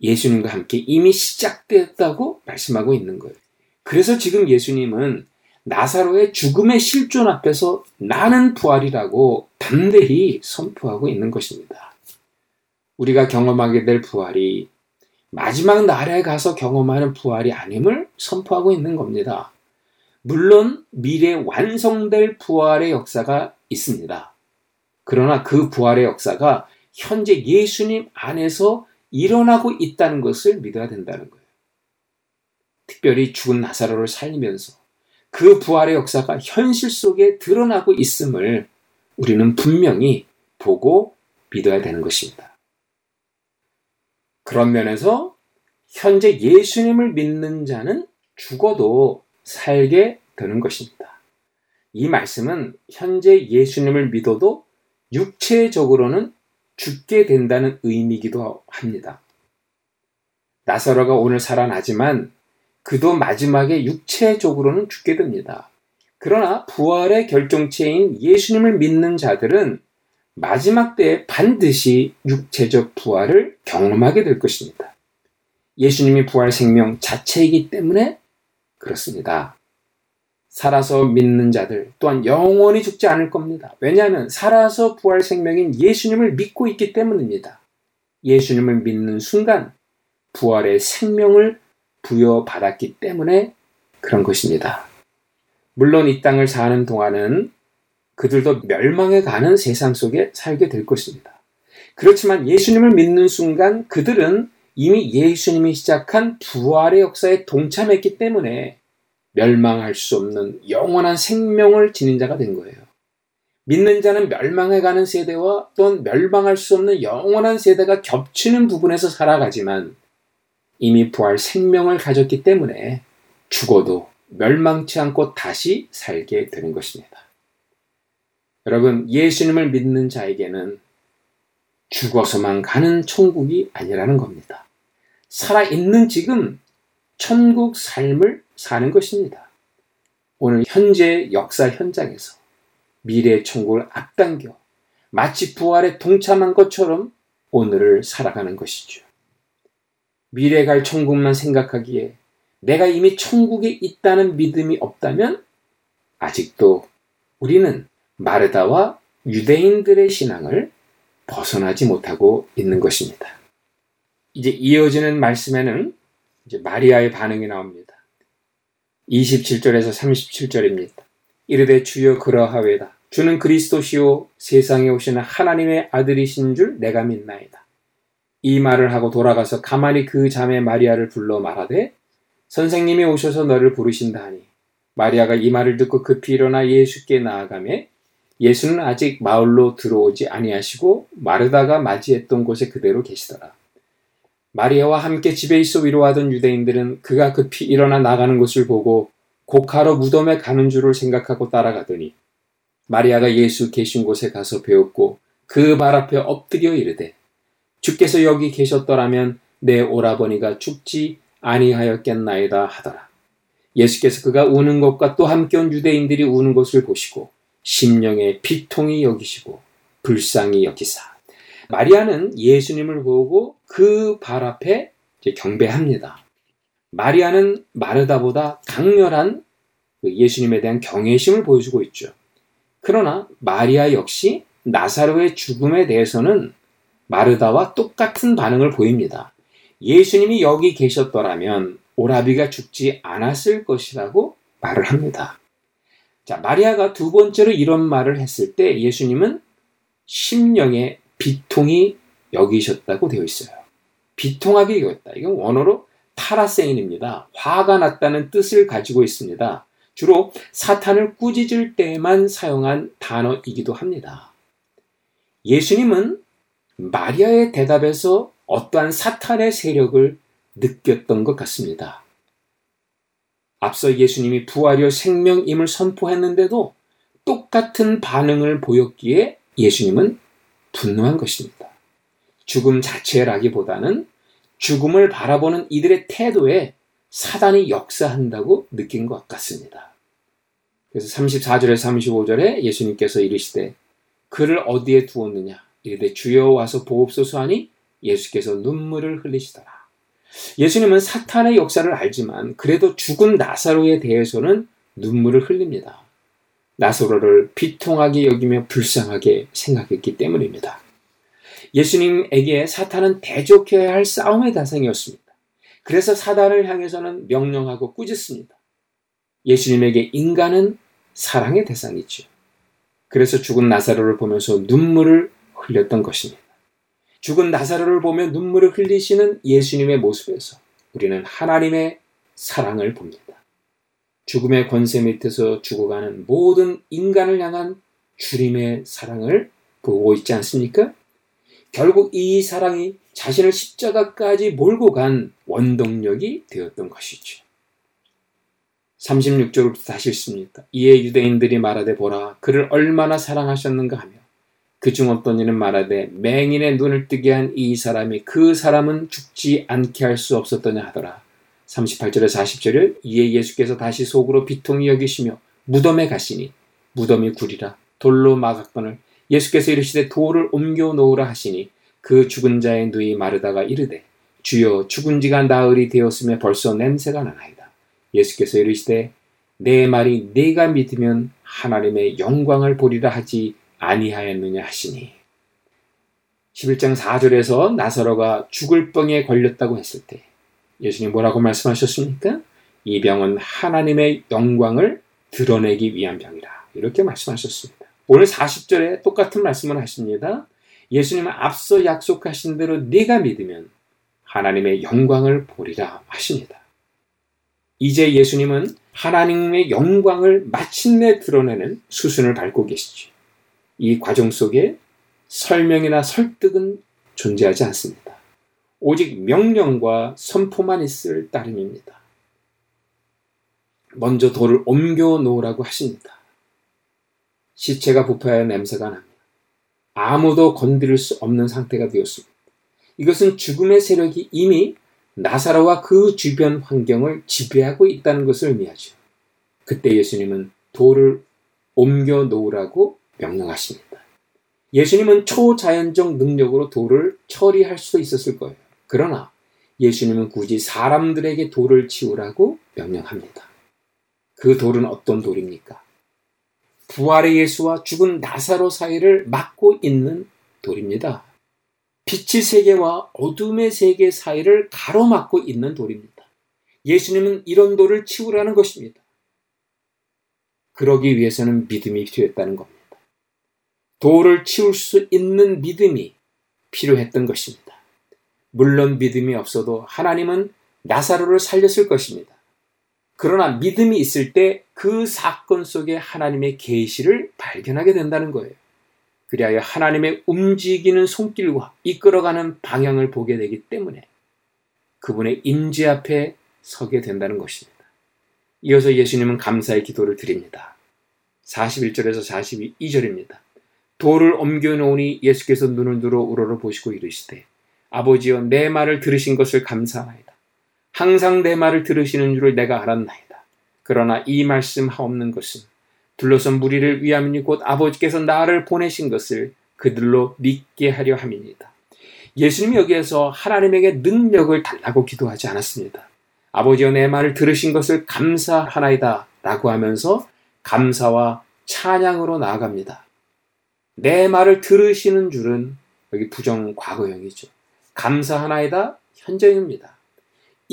예수님과 함께 이미 시작되었다고 말씀하고 있는 거예요. 그래서 지금 예수님은 나사로의 죽음의 실존 앞에서 나는 부활이라고 담대히 선포하고 있는 것입니다. 우리가 경험하게 될 부활이 마지막 날에 가서 경험하는 부활이 아님을 선포하고 있는 겁니다. 물론 미래 완성될 부활의 역사가 있습니다. 그러나 그 부활의 역사가 현재 예수님 안에서 일어나고 있다는 것을 믿어야 된다는 거예요. 특별히 죽은 나사로를 살리면서 그 부활의 역사가 현실 속에 드러나고 있음을 우리는 분명히 보고 믿어야 되는 것입니다. 그런 면에서 현재 예수님을 믿는 자는 죽어도 살게 되는 것입니다. 이 말씀은 현재 예수님을 믿어도 육체적으로는 죽게 된다는 의미이기도 합니다. 나사로가 오늘 살아나지만 그도 마지막에 육체적으로는 죽게 됩니다. 그러나 부활의 결정체인 예수님을 믿는 자들은 마지막 때에 반드시 육체적 부활을 경험하게 될 것입니다. 예수님이 부활 생명 자체이기 때문에 그렇습니다. 살아서 믿는 자들 또한 영원히 죽지 않을 겁니다. 왜냐하면 살아서 부활 생명인 예수님을 믿고 있기 때문입니다. 예수님을 믿는 순간 부활의 생명을 부여받았기 때문에 그런 것입니다. 물론 이 땅을 사는 동안은 그들도 멸망에 가는 세상 속에 살게 될 것입니다. 그렇지만 예수님을 믿는 순간 그들은 이미 예수님이 시작한 부활의 역사에 동참했기 때문에 멸망할 수 없는 영원한 생명을 지닌 자가 된 거예요. 믿는 자는 멸망해 가는 세대와 또는 멸망할 수 없는 영원한 세대가 겹치는 부분에서 살아가지만 이미 부활 생명을 가졌기 때문에 죽어도 멸망치 않고 다시 살게 되는 것입니다. 여러분, 예수님을 믿는 자에게는 죽어서만 가는 천국이 아니라는 겁니다. 살아있는 지금 천국 삶을 사는 것입니다. 오늘 현재 역사 현장에서 미래의 천국을 앞당겨 마치 부활에 동참한 것처럼 오늘을 살아가는 것이죠. 미래 갈 천국만 생각하기에 내가 이미 천국에 있다는 믿음이 없다면 아직도 우리는 마르다와 유대인들의 신앙을 벗어나지 못하고 있는 것입니다. 이제 이어지는 말씀에는 이제 마리아의 반응이 나옵니다. 27절에서 37절입니다. 이르되 주여 그러하외다. 주는 그리스도시요 세상에 오시는 하나님의 아들이신 줄 내가 믿나이다. 이 말을 하고 돌아가서 가만히 그 자매 마리아를 불러 말하되 선생님이 오셔서 너를 부르신다 하니 마리아가 이 말을 듣고 급히 일어나 예수께 나아가매 예수는 아직 마을로 들어오지 아니하시고 마르다가 맞이했던 곳에 그대로 계시더라. 마리아와 함께 집에 있어 위로하던 유대인들은 그가 급히 일어나 나가는 것을 보고 곡하러 무덤에 가는 줄을 생각하고 따라가더니 마리아가 예수 계신 곳에 가서 배웠고 그 발 앞에 엎드려 이르되 주께서 여기 계셨더라면 내 오라버니가 죽지 아니하였겠나이다 하더라. 예수께서 그가 우는 것과 또 함께 온 유대인들이 우는 것을 보시고 심령의 비통이 여기시고 불쌍히 여기사. 마리아는 예수님을 보고 그 발 앞에 경배합니다. 마리아는 마르다보다 강렬한 그 예수님에 대한 경외심을 보여주고 있죠. 그러나 마리아 역시 나사로의 죽음에 대해서는 마르다와 똑같은 반응을 보입니다. 예수님이 여기 계셨더라면 오라비가 죽지 않았을 것이라고 말을 합니다. 자, 마리아가 두 번째로 이런 말을 했을 때 예수님은 심령의 비통이 여기셨다고 되어 있어요. 비통하게 여겼다. 이건 원어로 타라세인입니다. 화가 났다는 뜻을 가지고 있습니다. 주로 사탄을 꾸짖을 때만 사용한 단어이기도 합니다. 예수님은 마리아의 대답에서 어떠한 사탄의 세력을 느꼈던 것 같습니다. 앞서 예수님이 부활이요 생명임을 선포했는데도 똑같은 반응을 보였기에 예수님은 분노한 것입니다. 죽음 자체라기보다는 죽음을 바라보는 이들의 태도에 사단이 역사한다고 느낀 것 같습니다. 그래서 34절에 35절에 예수님께서 이르시되 그를 어디에 두었느냐 이르되 주여 와서 보옵소서 하니 예수께서 눈물을 흘리시더라. 예수님은 사탄의 역사를 알지만 그래도 죽은 나사로에 대해서는 눈물을 흘립니다. 나사로를 비통하게 여기며 불쌍하게 생각했기 때문입니다. 예수님에게 사탄은 대적해야 할 싸움의 대상이었습니다. 그래서 사단을 향해서는 명령하고 꾸짖습니다. 예수님에게 인간은 사랑의 대상이죠. 그래서 죽은 나사로를 보면서 눈물을 흘렸던 것입니다. 죽은 나사로를 보며 눈물을 흘리시는 예수님의 모습에서 우리는 하나님의 사랑을 봅니다. 죽음의 권세 밑에서 죽어가는 모든 인간을 향한 주님의 사랑을 보고 있지 않습니까? 결국 이 사랑이 자신을 십자가까지 몰고 간 원동력이 되었던 것이죠. 36절부터 다시 읽습니다. 이에 유대인들이 말하되 보라 그를 얼마나 사랑하셨는가 하며 그중 어떤 이는 말하되 맹인의 눈을 뜨게 한 이 사람이 그 사람은 죽지 않게 할 수 없었더냐 하더라. 38절에 40절에 이에 예수께서 다시 속으로 비통히 여기시며 무덤에 가시니 무덤이 구리라 돌로 막았거늘 예수께서 이르시되 돌을 옮겨 놓으라 하시니 그 죽은 자의 누이 마르다가 이르되 주여 죽은 지가 나흘이 되었으며 벌써 냄새가 나나이다. 예수께서 이르시되 내 말이 네가 믿으면 하나님의 영광을 보리라 하지 아니하였느냐 하시니 11장 4절에서 나사로가 죽을 병에 걸렸다고 했을 때 예수님 뭐라고 말씀하셨습니까? 이 병은 하나님의 영광을 드러내기 위한 병이라. 이렇게 말씀하셨습니다. 오늘 40절에 똑같은 말씀을 하십니다. 예수님은 앞서 약속하신 대로 네가 믿으면 하나님의 영광을 보리라 하십니다. 이제 예수님은 하나님의 영광을 마침내 드러내는 수순을 밟고 계시죠. 이 과정 속에 설명이나 설득은 존재하지 않습니다. 오직 명령과 선포만 있을 따름입니다. 먼저 돌을 옮겨 놓으라고 하십니다. 시체가 부패하여 냄새가 납니다. 아무도 건드릴 수 없는 상태가 되었습니다. 이것은 죽음의 세력이 이미 나사로와 그 주변 환경을 지배하고 있다는 것을 의미하죠. 그때 예수님은 돌을 옮겨 놓으라고 명령하십니다. 예수님은 초자연적 능력으로 돌을 처리할 수도 있었을 거예요. 그러나 예수님은 굳이 사람들에게 돌을 치우라고 명령합니다. 그 돌은 어떤 돌입니까? 부활의 예수와 죽은 나사로 사이를 막고 있는 돌입니다. 빛의 세계와 어둠의 세계 사이를 가로막고 있는 돌입니다. 예수님은 이런 돌을 치우라는 것입니다. 그러기 위해서는 믿음이 필요했다는 겁니다. 돌을 치울 수 있는 믿음이 필요했던 것입니다. 물론 믿음이 없어도 하나님은 나사로를 살렸을 것입니다. 그러나 믿음이 있을 때 그 사건 속에 하나님의 계시를 발견하게 된다는 거예요. 그리하여 하나님의 움직이는 손길과 이끌어가는 방향을 보게 되기 때문에 그분의 임재 앞에 서게 된다는 것입니다. 이어서 예수님은 감사의 기도를 드립니다. 41절에서 42절입니다. 돌을 옮겨 놓으니 예수께서 눈을 들어 우러러 보시고 이르시되 아버지여 내 말을 들으신 것을 감사하나이다. 항상 내 말을 들으시는 줄을 내가 알았나이다. 그러나 이 말씀 하옵는 것은 둘러선 무리를 위함이니 곧 아버지께서 나를 보내신 것을 그들로 믿게 하려 함입니다. 예수님이 여기에서 하나님에게 능력을 달라고 기도하지 않았습니다. 아버지여 내 말을 들으신 것을 감사하나이다 라고 하면서 감사와 찬양으로 나아갑니다. 내 말을 들으시는 줄은 여기 부정 과거형이죠. 감사하나이다 현재입니다.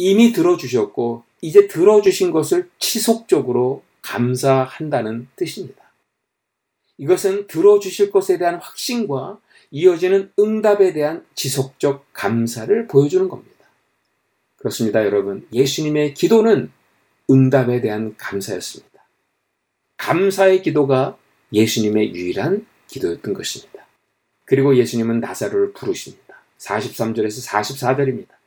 이미 들어주셨고 이제 들어주신 것을 지속적으로 감사한다는 뜻입니다. 이것은 들어주실 것에 대한 확신과 이어지는 응답에 대한 지속적 감사를 보여주는 겁니다. 그렇습니다, 여러분. 예수님의 기도는 응답에 대한 감사였습니다. 감사의 기도가 예수님의 유일한 기도였던 것입니다. 그리고 예수님은 나사로를 부르십니다. 43절에서 44절입니다.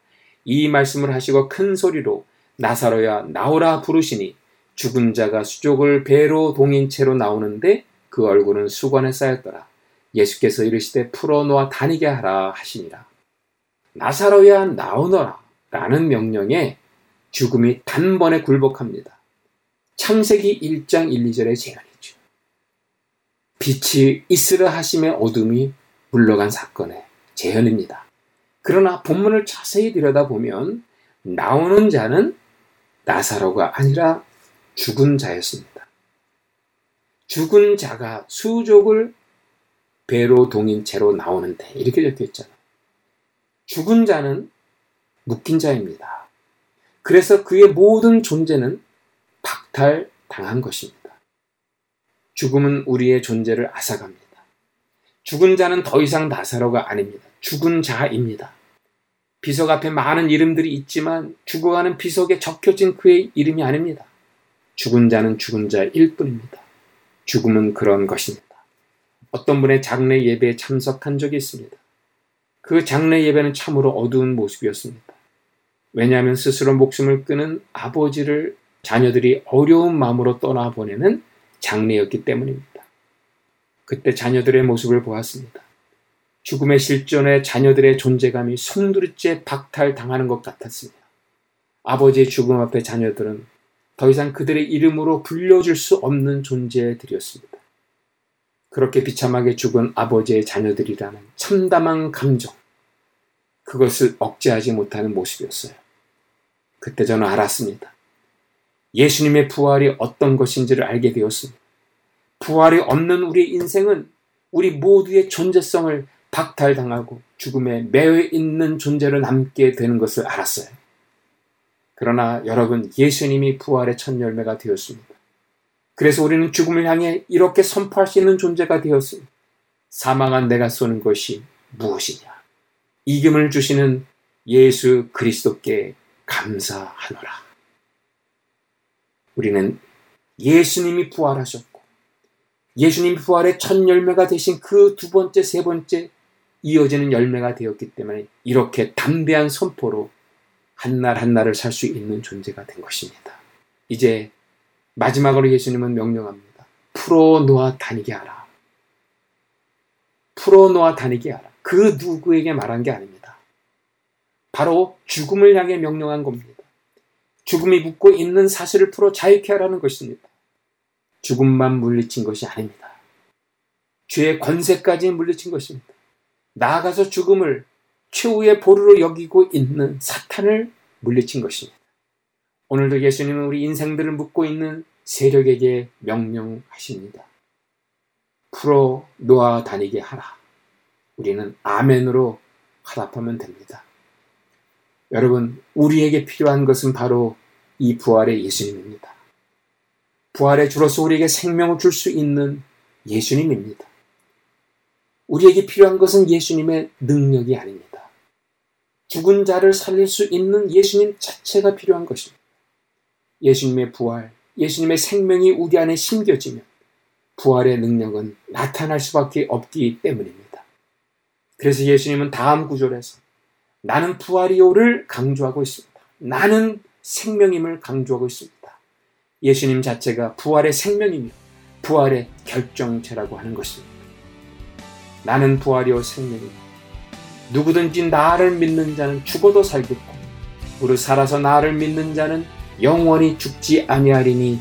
이 말씀을 하시고 큰 소리로 나사로야 나오라 부르시니 죽은 자가 수족을 배로 동인 채로 나오는데 그 얼굴은 수건에 쌓였더라. 예수께서 이르시되 풀어놓아 다니게 하라 하시니라. 나사로야 나오너라 라는 명령에 죽음이 단번에 굴복합니다. 창세기 1장 1, 2절의 재현이죠. 빛이 있으라 하심의 어둠이 물러간 사건의 재현입니다. 그러나 본문을 자세히 들여다보면 나오는 자는 나사로가 아니라 죽은 자였습니다. 죽은 자가 수족을 배로 동인 채로 나오는데 이렇게 적혀 있잖아요. 죽은 자는 묶인 자입니다. 그래서 그의 모든 존재는 박탈당한 것입니다. 죽음은 우리의 존재를 앗아갑니다. 죽은 자는 더 이상 나사로가 아닙니다. 죽은 자입니다. 비석 앞에 많은 이름들이 있지만 죽어가는 비석에 적혀진 그의 이름이 아닙니다. 죽은 자는 죽은 자일 뿐입니다. 죽음은 그런 것입니다. 어떤 분의 장례 예배에 참석한 적이 있습니다. 그 장례 예배는 참으로 어두운 모습이었습니다. 왜냐하면 스스로 목숨을 끊은 아버지를 자녀들이 어려운 마음으로 떠나보내는 장례였기 때문입니다. 그때 자녀들의 모습을 보았습니다. 죽음의 실존에 자녀들의 존재감이 송두리째 박탈당하는 것 같았습니다. 아버지의 죽음 앞에 자녀들은 더 이상 그들의 이름으로 불려줄 수 없는 존재들이었습니다. 그렇게 비참하게 죽은 아버지의 자녀들이라는 참담한 감정, 그것을 억제하지 못하는 모습이었어요. 그때 저는 알았습니다. 예수님의 부활이 어떤 것인지를 알게 되었습니다. 부활이 없는 우리 인생은 우리 모두의 존재성을 박탈당하고 죽음에 매여 있는 존재로 남게 되는 것을 알았어요. 그러나 여러분, 예수님이 부활의 첫 열매가 되었습니다. 그래서 우리는 죽음을 향해 이렇게 선포할 수 있는 존재가 되었습니다. 사망한 내가 쏘는 것이 무엇이냐? 이김을 주시는 예수 그리스도께 감사하노라. 우리는 예수님이 부활하셨고, 예수님 부활의 첫 열매가 되신 그 두 번째, 세 번째 이어지는 열매가 되었기 때문에 이렇게 담대한 선포로 한 날 한날을 살 수 있는 존재가 된 것입니다. 이제 마지막으로 예수님은 명령합니다. 풀어놓아 다니게 하라. 풀어놓아 다니게 하라. 그 누구에게 말한 게 아닙니다. 바로 죽음을 향해 명령한 겁니다. 죽음이 묻고 있는 사실을 풀어 자유케 하라는 것입니다. 죽음만 물리친 것이 아닙니다. 죄의 권세까지 물리친 것입니다. 나아가서 죽음을 최후의 보루로 여기고 있는 사탄을 물리친 것입니다. 오늘도 예수님은 우리 인생들을 묻고 있는 세력에게 명령하십니다. 풀어 놓아 다니게 하라. 우리는 아멘으로 화답하면 됩니다. 여러분, 우리에게 필요한 것은 바로 이 부활의 예수님입니다. 부활의 주로서 우리에게 생명을 줄 수 있는 예수님입니다. 우리에게 필요한 것은 예수님의 능력이 아닙니다. 죽은 자를 살릴 수 있는 예수님 자체가 필요한 것입니다. 예수님의 부활, 예수님의 생명이 우리 안에 심겨지면 부활의 능력은 나타날 수밖에 없기 때문입니다. 그래서 예수님은 다음 구절에서 나는 부활이오를 강조하고 있습니다. 나는 생명임을 강조하고 있습니다. 예수님 자체가 부활의 생명이며 부활의 결정체라고 하는 것입니다. 나는 부활이오 생명이다. 누구든지 나를 믿는 자는 죽어도 살겠고 무릇 살아서 나를 믿는 자는 영원히 죽지 아니하리니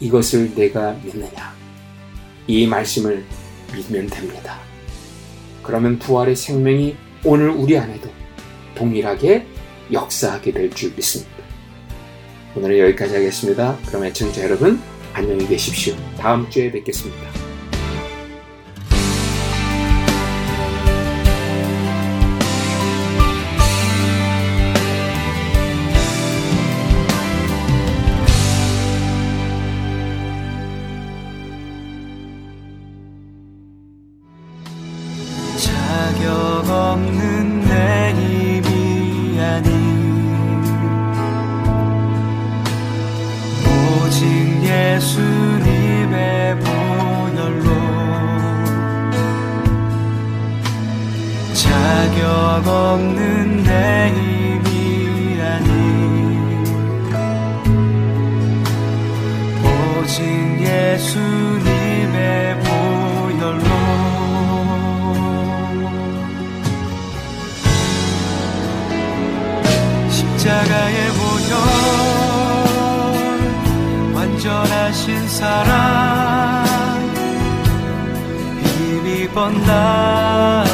이것을 내가 믿느냐. 이 말씀을 믿으면 됩니다. 그러면 부활의 생명이 오늘 우리 안에도 동일하게 역사하게 될 줄 믿습니다. 오늘은 여기까지 하겠습니다. 그럼 애청자 여러분 안녕히 계십시오. 다음 주에 뵙겠습니다. 자격 없는 턱없는 내 입이 아니. 오직 예수님의 보혈로. 십자가의 보혈 완전하신 사랑. 힘이 번다.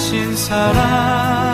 하신 사랑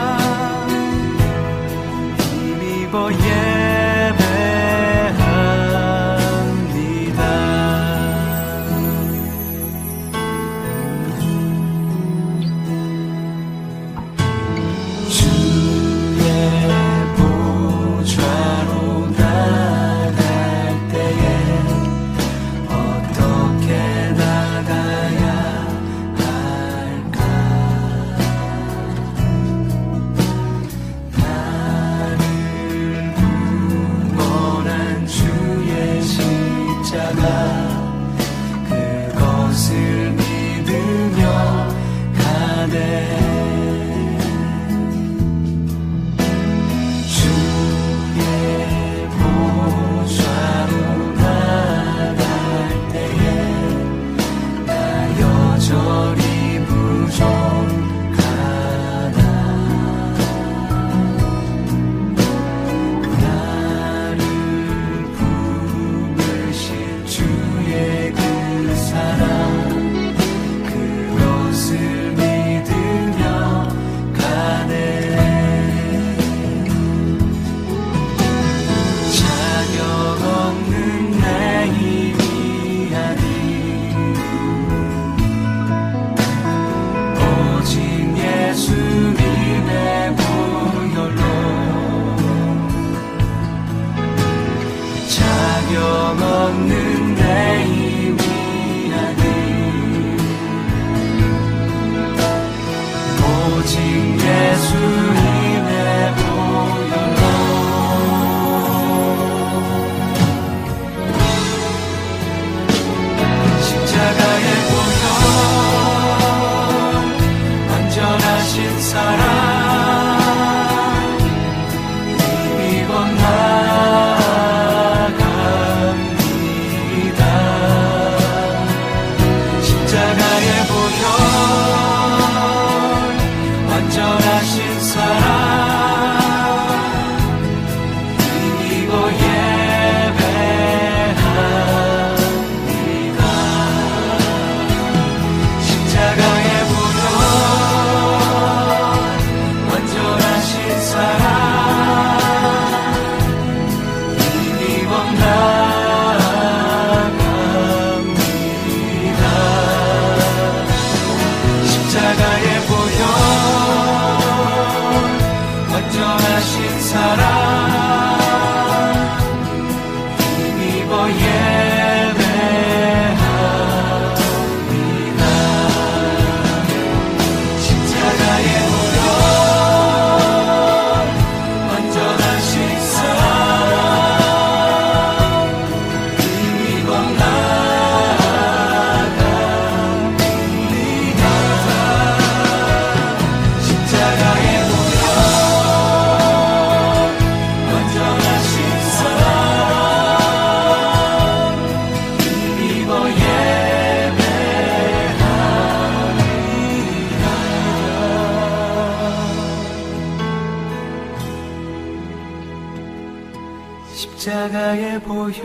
십자가에 보혈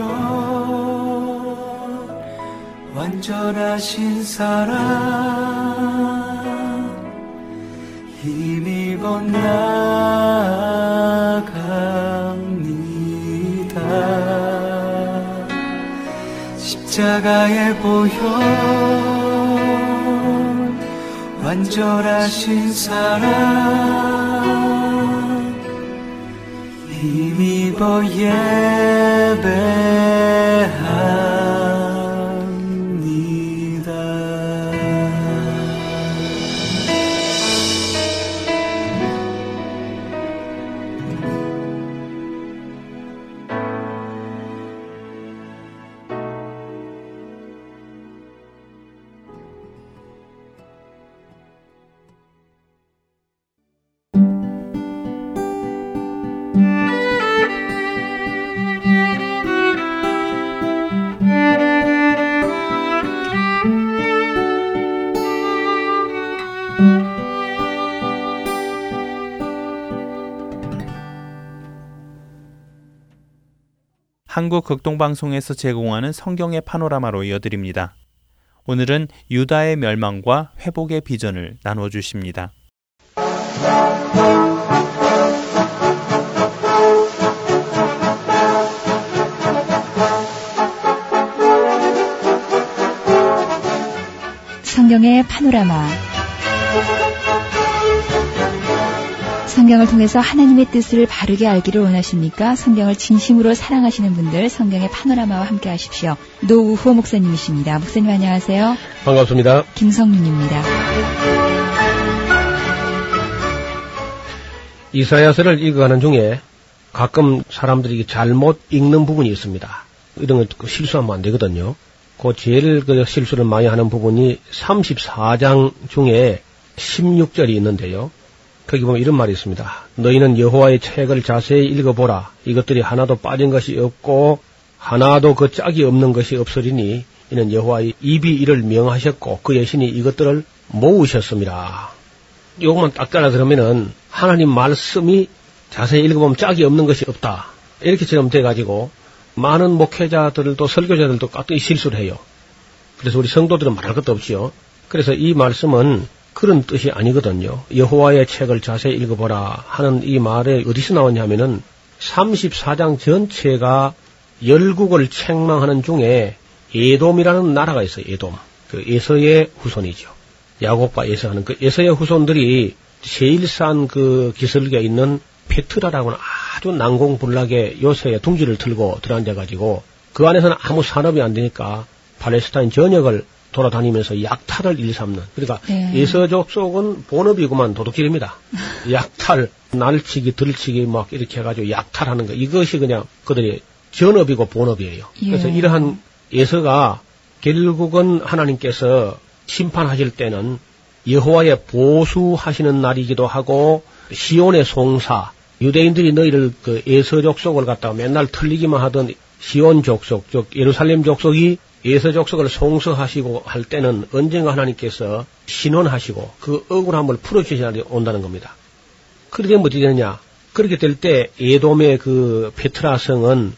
완전하신 사랑. 힘입어 나갑니다. 십자가에 보혈 완전하신 사랑. Τι μη πω 한국 극동방송에서 제공하는 성경의 파노라마로 이어드립니다. 오늘은 유다의 멸망과 회복의 비전을 나누어 주십니다. 성경의 파노라마. 성경을 통해서 하나님의 뜻을 바르게 알기를 원하십니까? 성경을 진심으로 사랑하시는 분들 성경의 파노라마와 함께 하십시오. 노우호 목사님이십니다. 목사님 안녕하세요. 반갑습니다. 김성윤입니다. 이사야서를 읽어가는 중에 가끔 사람들이 잘못 읽는 부분이 있습니다. 이런 거 실수하면 안 되거든요. 그 제일 그 실수를 많이 하는 부분이 34장 중에 16절이 있는데요. 거기 보면 이런 말이 있습니다. 너희는 여호와의 책을 자세히 읽어보라. 이것들이 하나도 빠진 것이 없고 하나도 그 짝이 없는 것이 없으리니 이는 여호와의 입이 이를 명하셨고 그의 신이 이것들을 모으셨습니다. 요것만 딱 따라 들으면은 하나님 말씀이 자세히 읽어보면 짝이 없는 것이 없다. 이렇게처럼 돼가지고 많은 목회자들도 설교자들도 깍두기 실수를 해요. 그래서 우리 성도들은 말할 것도 없지요. 그래서 이 말씀은 그런 뜻이 아니거든요. 여호와의 책을 자세히 읽어보라 하는 이 말에 어디서 나왔냐면은 34장 전체가 열국을 책망하는 중에 에돔이라는 나라가 있어요. 에돔. 그 에서의 후손이죠. 야곱과 에서 하는 그 에서의 후손들이 세일산 그 기슭에 있는 페트라라고는 아주 난공불락의 요새의 둥지를 들고 들어앉아가지고 그 안에서는 아무 산업이 안 되니까 팔레스타인 전역을 돌아다니면서 약탈을 일삼는 그러니까 네. 에서족 속은 본업이구만 도둑질입니다. 약탈, 날치기, 들치기 막 이렇게 해가지고 약탈하는 거 이것이 그냥 그들의 전업이고 본업이에요. 그래서 예. 이러한 에서가 결국은 하나님께서 심판하실 때는 여호와의 보수하시는 날이기도 하고 시온의 송사 유대인들이 너희를 그 에서 족 속을 갖다가 맨날 틀리기만 하던 시온 족속 즉 예루살렘 족속이 에서 족속을 송서하시고 할 때는 언젠가 하나님께서 신원하시고 그 억울함을 풀어주셔야 온다는 겁니다. 그렇게 되면 어떻게 되느냐? 그렇게 될때 에돔의 그 페트라성은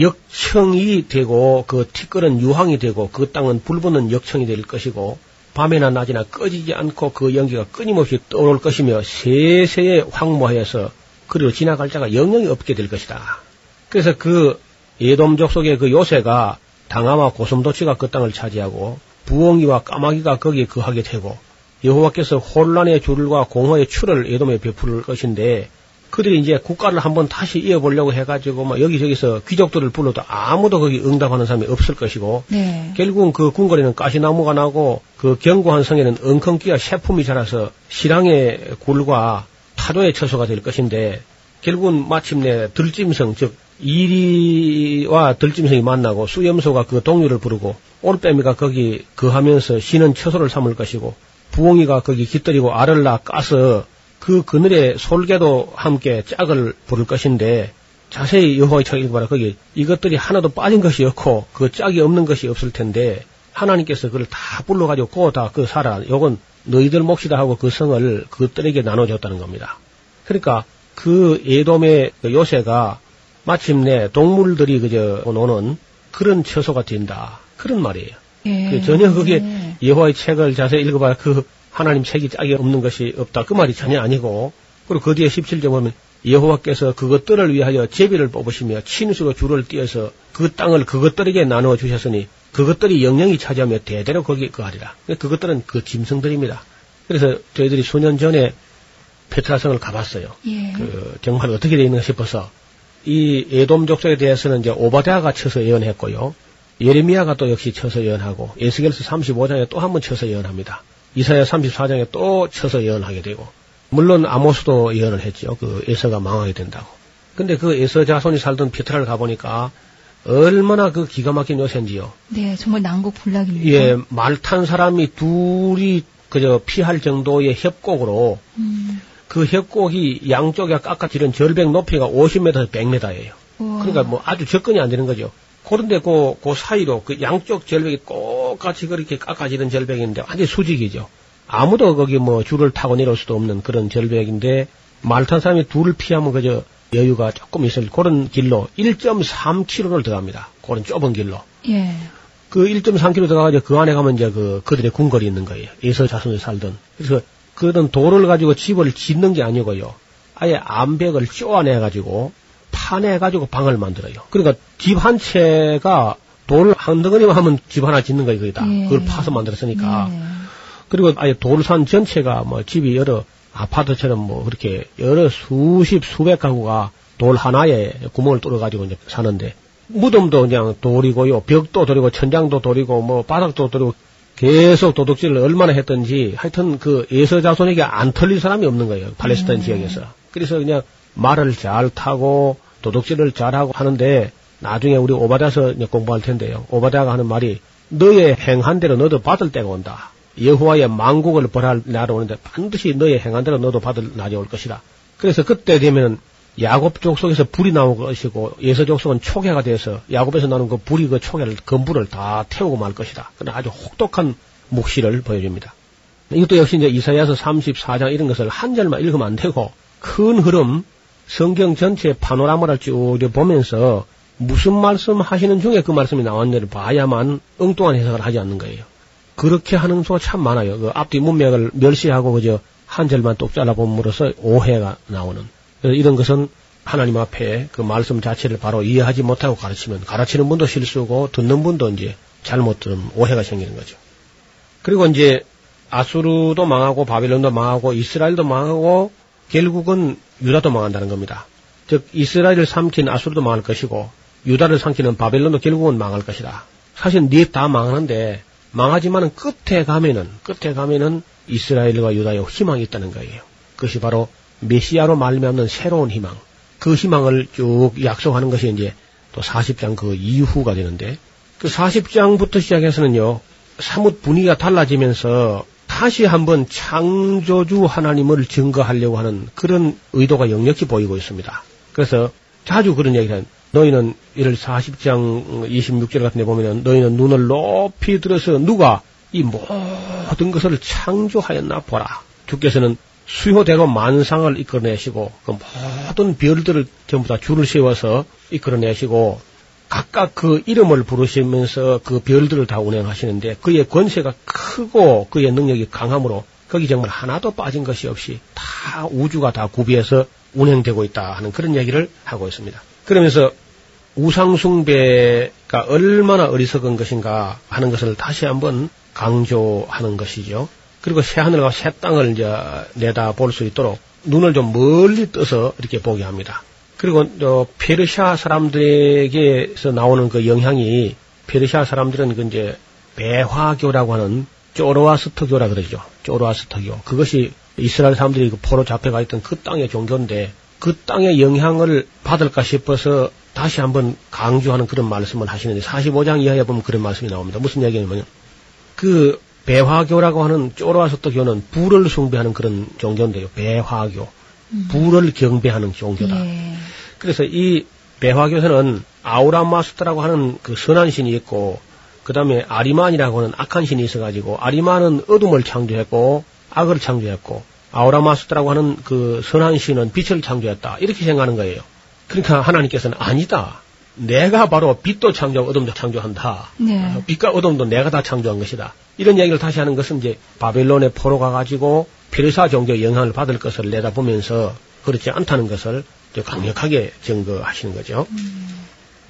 역청이 되고 그 티끌은 유황이 되고 그 땅은 불붙는 역청이 될 것이고 밤이나 낮이나 꺼지지 않고 그 연기가 끊임없이 떠오를 것이며 세세에 황무하여서 그리고 지나갈 자가 영영이 없게 될 것이다. 그래서 그 예돔족 속의 그 요새가 당아와 고슴도치가 그 땅을 차지하고 부엉이와 까마귀가 거기에 거하게 되고 여호와께서 혼란의 줄과 공허의 추를 예돔에 베풀 것인데 그들이 이제 국가를 한번 다시 이어보려고 해가지고 막 여기저기서 귀족들을 불러도 아무도 거기 응답하는 사람이 없을 것이고 네. 결국은 그 궁궐에는 가시나무가 나고 그 견고한 성에는 엉컹기와 새품이 자라서 실황의 굴과 타도의 처소가 될 것인데 결국은 마침내 들짐승 즉 이리와 들짐승이 만나고 수염소가 그 동료를 부르고 올빼미가 거기 거하면서 쉬는 처소를 삼을 것이고 부엉이가 거기 깃들이고 알을 낳아 까서 그 그늘에 솔개도 함께 짝을 부를 것인데 자세히 여호와의 책 읽어봐라 거기 이것들이 하나도 빠진 것이 없고 그 짝이 없는 것이 없을 텐데 하나님께서 그걸 다 불러가지고 그다 그 살아 요건 너희들 몫이다 하고 그 성을 그들에게 나눠줬다는 겁니다. 그러니까 그 에돔의 그 요새가 마침내 동물들이 그저 노는 그런 처소가 된다 그런 말이에요. 예. 그 전혀 그게 네. 예호와의 책을 자세히 읽어봐야 그 하나님 책이 짝이 없는 것이 없다. 그 말이 전혀 아니고, 그리고 그 뒤에 17절 보면 여호와께서 그것들을 위하여 제비를 뽑으시며 친수로 줄을 띄어서 그 땅을 그것들에게 나누어 주셨으니 그것들이 영영이 차지하며 대대로 거기 거하리라. 그것들은 그 짐승들입니다. 그래서 저희들이 수년 전에 페트라성을 가봤어요. 예. 그 정말 어떻게 되어 있는가 싶어서 이 에돔 족속에 대해서는 이제 오바댜가 쳐서 예언했고요. 예레미야가 또 역시 쳐서 예언하고 에스겔서 35장에 또 한 번 쳐서 예언합니다. 이사야 34장에 또 쳐서 예언하게 되고 물론 아모스도 예언을 했죠. 그 에서가 망하게 된다고. 근데 그 에서 자손이 살던 페트라를 가보니까 얼마나 그 기가 막힌 요새인지요. 네, 정말 난국불락입니다. 예, 말 탄 사람이 둘이 그저 피할 정도의 협곡으로 음, 그 협곡이 양쪽에 깎아지른 절벽 높이가 50m에서 100m예요. 우와. 그러니까 뭐 아주 접근이 안 되는 거죠. 그런데 그, 그 사이로 그 양쪽 절벽이 똑같이 그렇게 깎아지는 절벽인데 완전 수직이죠. 아무도 거기 뭐 줄을 타고 내려올 수도 없는 그런 절벽인데 말탄 사람이 둘을 피하면 그저 여유가 조금 있을 그런 길로 1.3km를 들어갑니다. 그런 좁은 길로. 예. 그 1.3km 들어가가지고 그 안에 가면 이제 그 그들의 궁궐이 있는 거예요. 예서 자손이 살던. 그래서 그런 돌을 가지고 집을 짓는 게 아니고요. 아예 암벽을 쪼아내 가지고 파내 가지고 방을 만들어요. 그러니까 집 한 채가 돌 한 덩어리만 하면 집 하나 짓는 거예요, 거기다. 예. 그걸 파서 만들었으니까. 네. 그리고 아예 돌산 전체가 뭐 집이 여러 아파트처럼 뭐 그렇게 여러 수십 수백 가구가 돌 하나에 구멍을 뚫어 가지고 이제 사는데 무덤도 그냥 돌이고요 벽도 돌이고 천장도 돌이고 뭐 바닥도 돌이고 계속 도둑질을 얼마나 했던지 하여튼 그 예서 자손에게 안 털릴 사람이 없는 거예요 팔레스타인 지역에서. 그래서 그냥 말을 잘 타고 도둑질을 잘하고 하는데 나중에 우리 오바다서 공부할 텐데요. 오바다가 하는 말이 너의 행한 대로 너도 받을 때가 온다. 여호와의 망국을 벌할 날이 오는데 반드시 너의 행한 대로 너도 받을 날이 올 것이다. 그래서 그때 되면 야곱 족속에서 불이 나올 것이고 예서 족속은 초계가 돼서 야곱에서 나는 그 불이 그 초계를 건불을 다 태우고 말 것이다. 그런 아주 혹독한 묵시를 보여줍니다. 이것도 역시 이제 이사야서 34장 이런 것을 한 절만 읽으면 안 되고 큰 흐름 성경 전체 파노라마를 쭉 보면서 무슨 말씀 하시는 중에 그 말씀이 나왔는지를 봐야만 엉뚱한 해석을 하지 않는 거예요. 그렇게 하는 수가 참 많아요. 그 앞뒤 문맥을 멸시하고 그저 한 절만 똑 잘라봄으로써 오해가 나오는. 그래서 이런 것은 하나님 앞에 그 말씀 자체를 바로 이해하지 못하고 가르치면 가르치는 분도 실수고 듣는 분도 이제 잘못 들으면 오해가 생기는 거죠. 그리고 이제 아수르도 망하고 바빌론도 망하고 이스라엘도 망하고 결국은 유다도 망한다는 겁니다. 즉 이스라엘을 삼킨 아수르도 망할 것이고 유다를 삼키는 바빌론도 결국은 망할 것이다. 사실 네다 망하는데 망하지만은 끝에 가면은 끝에 가면은 이스라엘과 유다의 희망이 있다는 거예요. 그것이 바로 메시아로 말미암는 새로운 희망. 그 희망을 쭉 약속하는 것이 이제 또 40장 그 이후가 되는데 그 40장부터 시작해서는요. 사뭇 분위기가 달라지면서 다시 한번 창조주 하나님을 증거하려고 하는 그런 의도가 역력히 보이고 있습니다. 그래서 자주 그런 얘기를 해요. 너희는 이를 40장 26절 같은 데 보면은 너희는 눈을 높이 들어서 누가 이 모든 것을 창조하였나 보라. 주께서는 수요대로 만상을 이끌어내시고 그 모든 별들을 전부 다 줄을 세워서 이끌어내시고 각각 그 이름을 부르시면서 그 별들을 다 운행하시는데 그의 권세가 크고 그의 능력이 강함으로 거기 정말 하나도 빠진 것이 없이 다 우주가 다 구비해서 운행되고 있다 하는 그런 얘기를 하고 있습니다. 그러면서 우상숭배가 얼마나 어리석은 것인가 하는 것을 다시 한번 강조하는 것이죠. 그리고 새 하늘과 새 땅을 이제 내다 볼 수 있도록 눈을 좀 멀리 떠서 이렇게 보게 합니다. 그리고 저 페르시아 사람들에게서 나오는 그 영향이 페르시아 사람들은 그 이제 배화교라고 하는 쪼로아스터교라 그러죠. 쪼로아스터교. 그것이 이스라엘 사람들이 그 포로 잡혀가 있던 그 땅의 종교인데 그 땅의 영향을 받을까 싶어서 다시 한번 강조하는 그런 말씀을 하시는데 45장 이하에 보면 그런 말씀이 나옵니다. 무슨 얘기냐면 그 배화교라고 하는 쪼로아스터교는 불을 숭배하는 그런 종교인데요. 배화교. 불을 경배하는 종교다. 예. 그래서 이 배화교에서는 아우라마스터라고 하는 그 선한 신이 있고 그 다음에 아리만이라고 하는 악한 신이 있어가지고 아리만은 어둠을 창조했고 악을 창조했고 아우라마스터라고 하는 그 선한 신은 빛을 창조했다 이렇게 생각하는 거예요. 그러니까 하나님께서는 아니다. 내가 바로 빛도 창조하고 어둠도 창조한다. 네. 어, 빛과 어둠도 내가 다 창조한 것이다. 이런 얘기를 다시 하는 것은 이제 바벨론의 포로 가가지고 페르사 종교의 영향을 받을 것을 내다보면서 그렇지 않다는 것을 강력하게 증거하시는 거죠.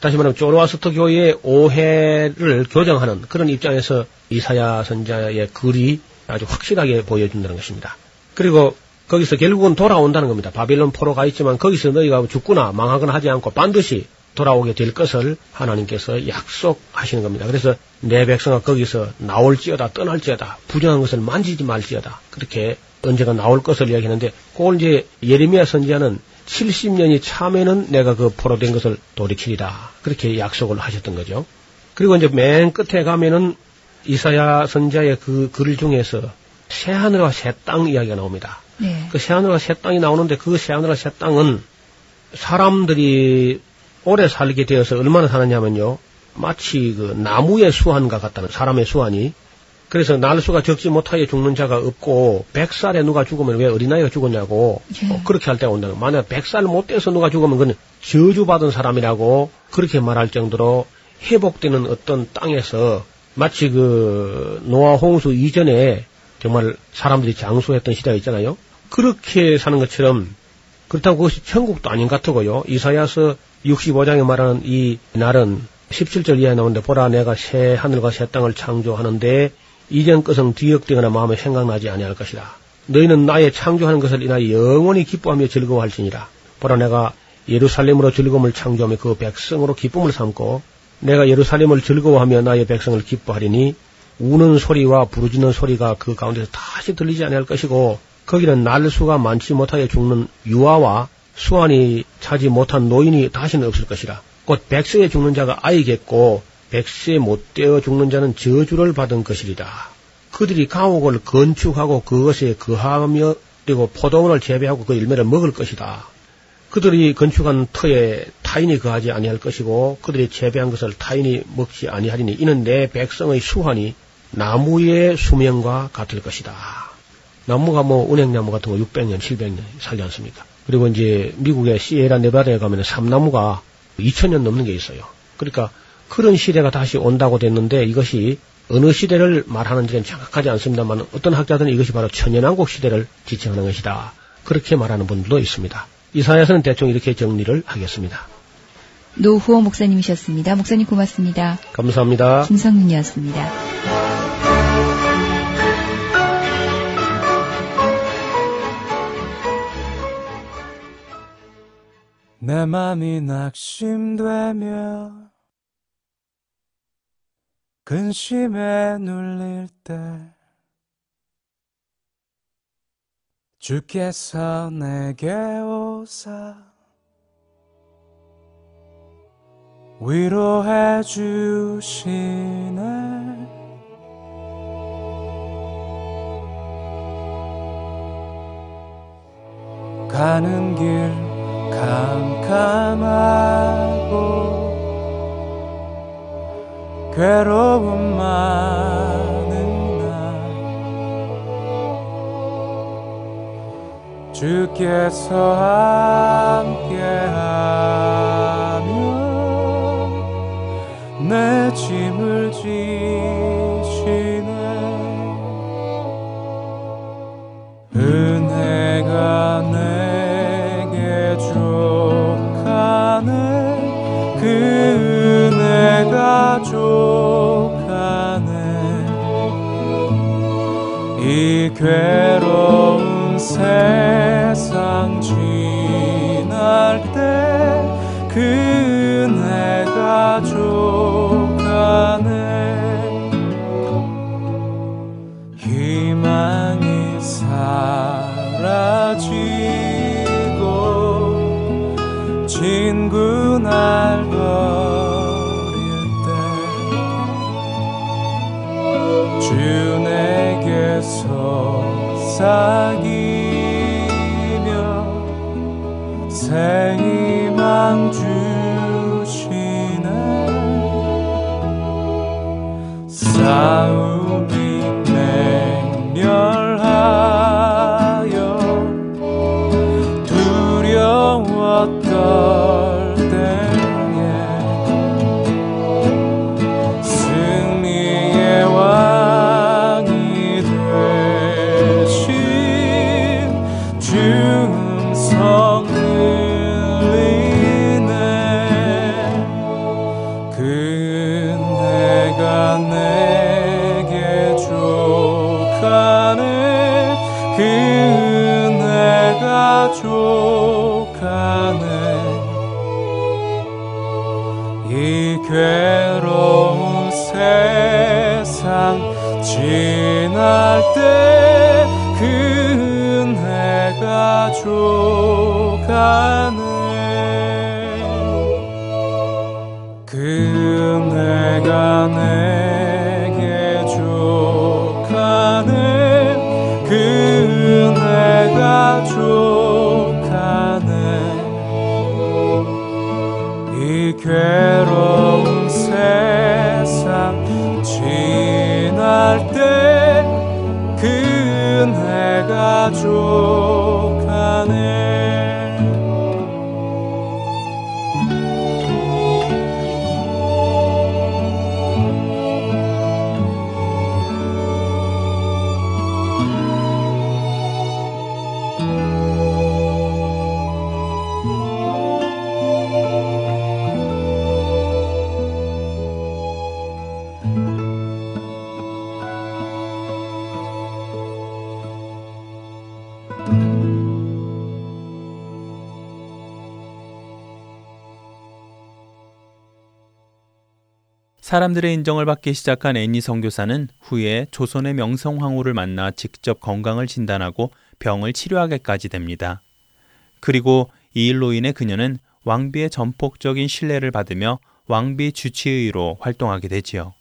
다시 말하면 조로아스터 교의 오해를 교정하는 그런 입장에서 이사야 선자의 글이 아주 확실하게 보여준다는 것입니다. 그리고 거기서 결국은 돌아온다는 겁니다. 바빌론 포로 가 있지만 거기서 너희가 죽거나 망하거나 하지 않고 반드시 돌아오게 될 것을 하나님께서 약속하시는 겁니다. 그래서 내 백성아 거기서 나올지어다 떠날지어다 부정한 것을 만지지 말지어다 그렇게 언제가 나올 것을 이야기하는데 그걸 이제 예레미야 선지자는 70년이 참에는 내가 그 포로된 것을 돌이키리라 그렇게 약속을 하셨던 거죠. 그리고 이제 맨 끝에 가면은 이사야 선자의 그 글 중에서 새 하늘과 새 땅 이야기가 나옵니다. 네. 그 새 하늘과 새 땅이 나오는데 그 새 하늘과 새 땅은 사람들이 오래 살게 되어서 얼마나 사느냐면요. 마치 그 나무의 수완과 같다는 사람의 수완이 그래서 날수가 적지 못하게 죽는 자가 없고 100살에 누가 죽으면 왜 어린아이가 죽었냐고 예. 어, 그렇게 할 때가 온다는. 만약 100살 못 돼서 누가 죽으면 그건 저주받은 사람이라고 그렇게 말할 정도로 회복되는 어떤 땅에서 마치 그 노아 홍수 이전에 정말 사람들이 장수했던 시대가 있잖아요. 그렇게 사는 것처럼 그렇다고 그것이 천국도 아닌 것 같고요. 이사야서 65장에 말하는 이 날은 17절 이하에 나오는데 보라 내가 새 하늘과 새 땅을 창조하는데 이전 것은 뒤역되거나 마음에 생각나지 아니할 것이라. 너희는 나의 창조하는 것을 인하여 영원히 기뻐하며 즐거워할지니라. 보라 내가 예루살렘으로 즐거움을 창조하며 그 백성으로 기쁨을 삼고 내가 예루살렘을 즐거워하며 나의 백성을 기뻐하리니 우는 소리와 부르짖는 소리가 그 가운데서 다시 들리지 아니할 것이고 거기는 날수가 많지 못하게 죽는 유아와 수완이 차지 못한 노인이 다시는 없을 것이라. 곧 백세에 죽는 자가 아이겠고 백세 못되어 죽는 자는 저주를 받은 것이리라. 그들이 가옥을 건축하고 그것에 거하며 그리고 포도원을 재배하고 그 열매를 먹을 것이다. 그들이 건축한 터에 타인이 거하지 아니할 것이고 그들이 재배한 것을 타인이 먹지 아니하리니 이는 내 백성의 수환이 나무의 수명과 같을 것이다. 나무가 뭐 은행나무 같은 거 600년, 700년 살지 않습니까? 그리고 이제 미국의 시에라 네바다에 가면 삼나무가 2000년 넘는 게 있어요. 그러니까 그런 시대가 다시 온다고 됐는데 이것이 어느 시대를 말하는지는 정확하지 않습니다만 어떤 학자들은 이것이 바로 천연왕국 시대를 지칭하는 것이다. 그렇게 말하는 분들도 있습니다. 이사야서는 대충 이렇게 정리를 하겠습니다. 노후호 목사님이셨습니다. 목사님 고맙습니다. 감사합니다. 김성윤이었습니다. 내 맘이 낙심되며 근심에 눌릴 때 주께서 내게 오사 위로해 주시네. 가는 길 캄캄하고 괴로움 많은 날 주께서 함께하며 내 짐을 지 은혜가 족하네. 이 괴로운 세상 지날 때그 은혜 가 족하네. 희망이 사라지고 친구 날 사귀며 새 희망 주시네. 싸움 사람들의 인정을 받기 시작한 애니 선교사는 후에 조선의 명성황후를 만나 직접 건강을 진단하고 병을 치료하게까지 됩니다. 그리고 이 일로 인해 그녀는 왕비의 전폭적인 신뢰를 받으며 왕비 주치의로 활동하게 되지요.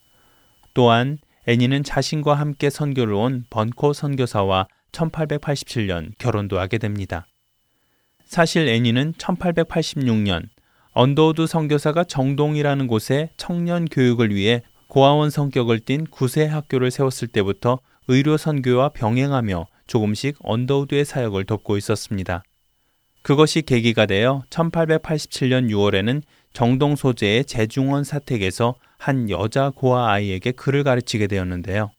또한 애니는 자신과 함께 선교를 온 번코 선교사와 1887년 결혼도 하게 됩니다. 사실 애니는 1886년 언더우드 선교사가 정동이라는 곳에 청년 교육을 위해 고아원 성격을 띤 구세 학교를 세웠을 때부터 의료 선교와 병행하며 조금씩 언더우드의 사역을 돕고 있었습니다. 그것이 계기가 되어 1887년 6월에는 정동 소재의 제중원 사택에서 한 여자 고아 아이에게 글을 가르치게 되었는데요.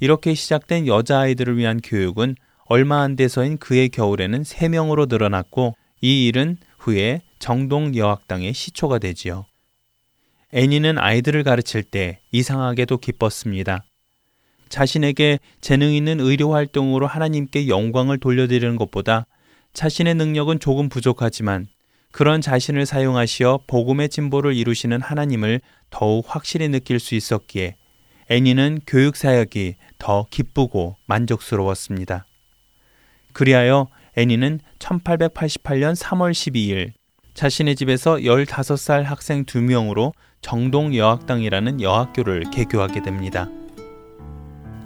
이렇게 시작된 여자 아이들을 위한 교육은 얼마 안 돼서인 그해 겨울에는 3명으로 늘어났고 이 일은 후에 정동 여학당의 시초가 되지요. 애니는 아이들을 가르칠 때 이상하게도 기뻤습니다. 자신에게 재능 있는 의료 활동으로 하나님께 영광을 돌려드리는 것보다 자신의 능력은 조금 부족하지만 그런 자신을 사용하시어 복음의 진보를 이루시는 하나님을 더욱 확실히 느낄 수 있었기에 애니는 교육 사역이 더 기쁘고 만족스러웠습니다. 그리하여 애니는 1888년 3월 12일 자신의 집에서 15살 학생 2명으로 정동 여학당이라는 여학교를 개교하게 됩니다.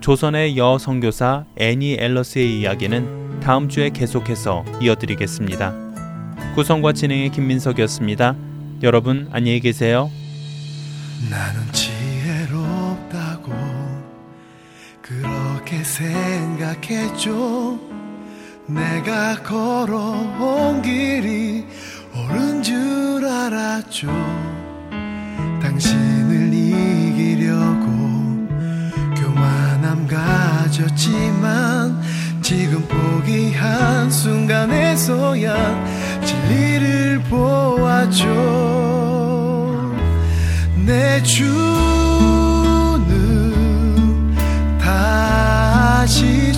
조선의 여 선교사 애니 앨러스의 이야기는 다음 주에 계속해서 이어드리겠습니다. 구성과 진행의 김민석이었습니다. 여러분 안녕히 계세요. 나는 지혜롭다고 그렇게 생각했죠. 내가 걸어온 길이 옳은 줄 알았죠. 당신을 이기려고 교만함 가졌지만 지금 포기한 순간에서야 진리를 보았죠. 내 주는 다시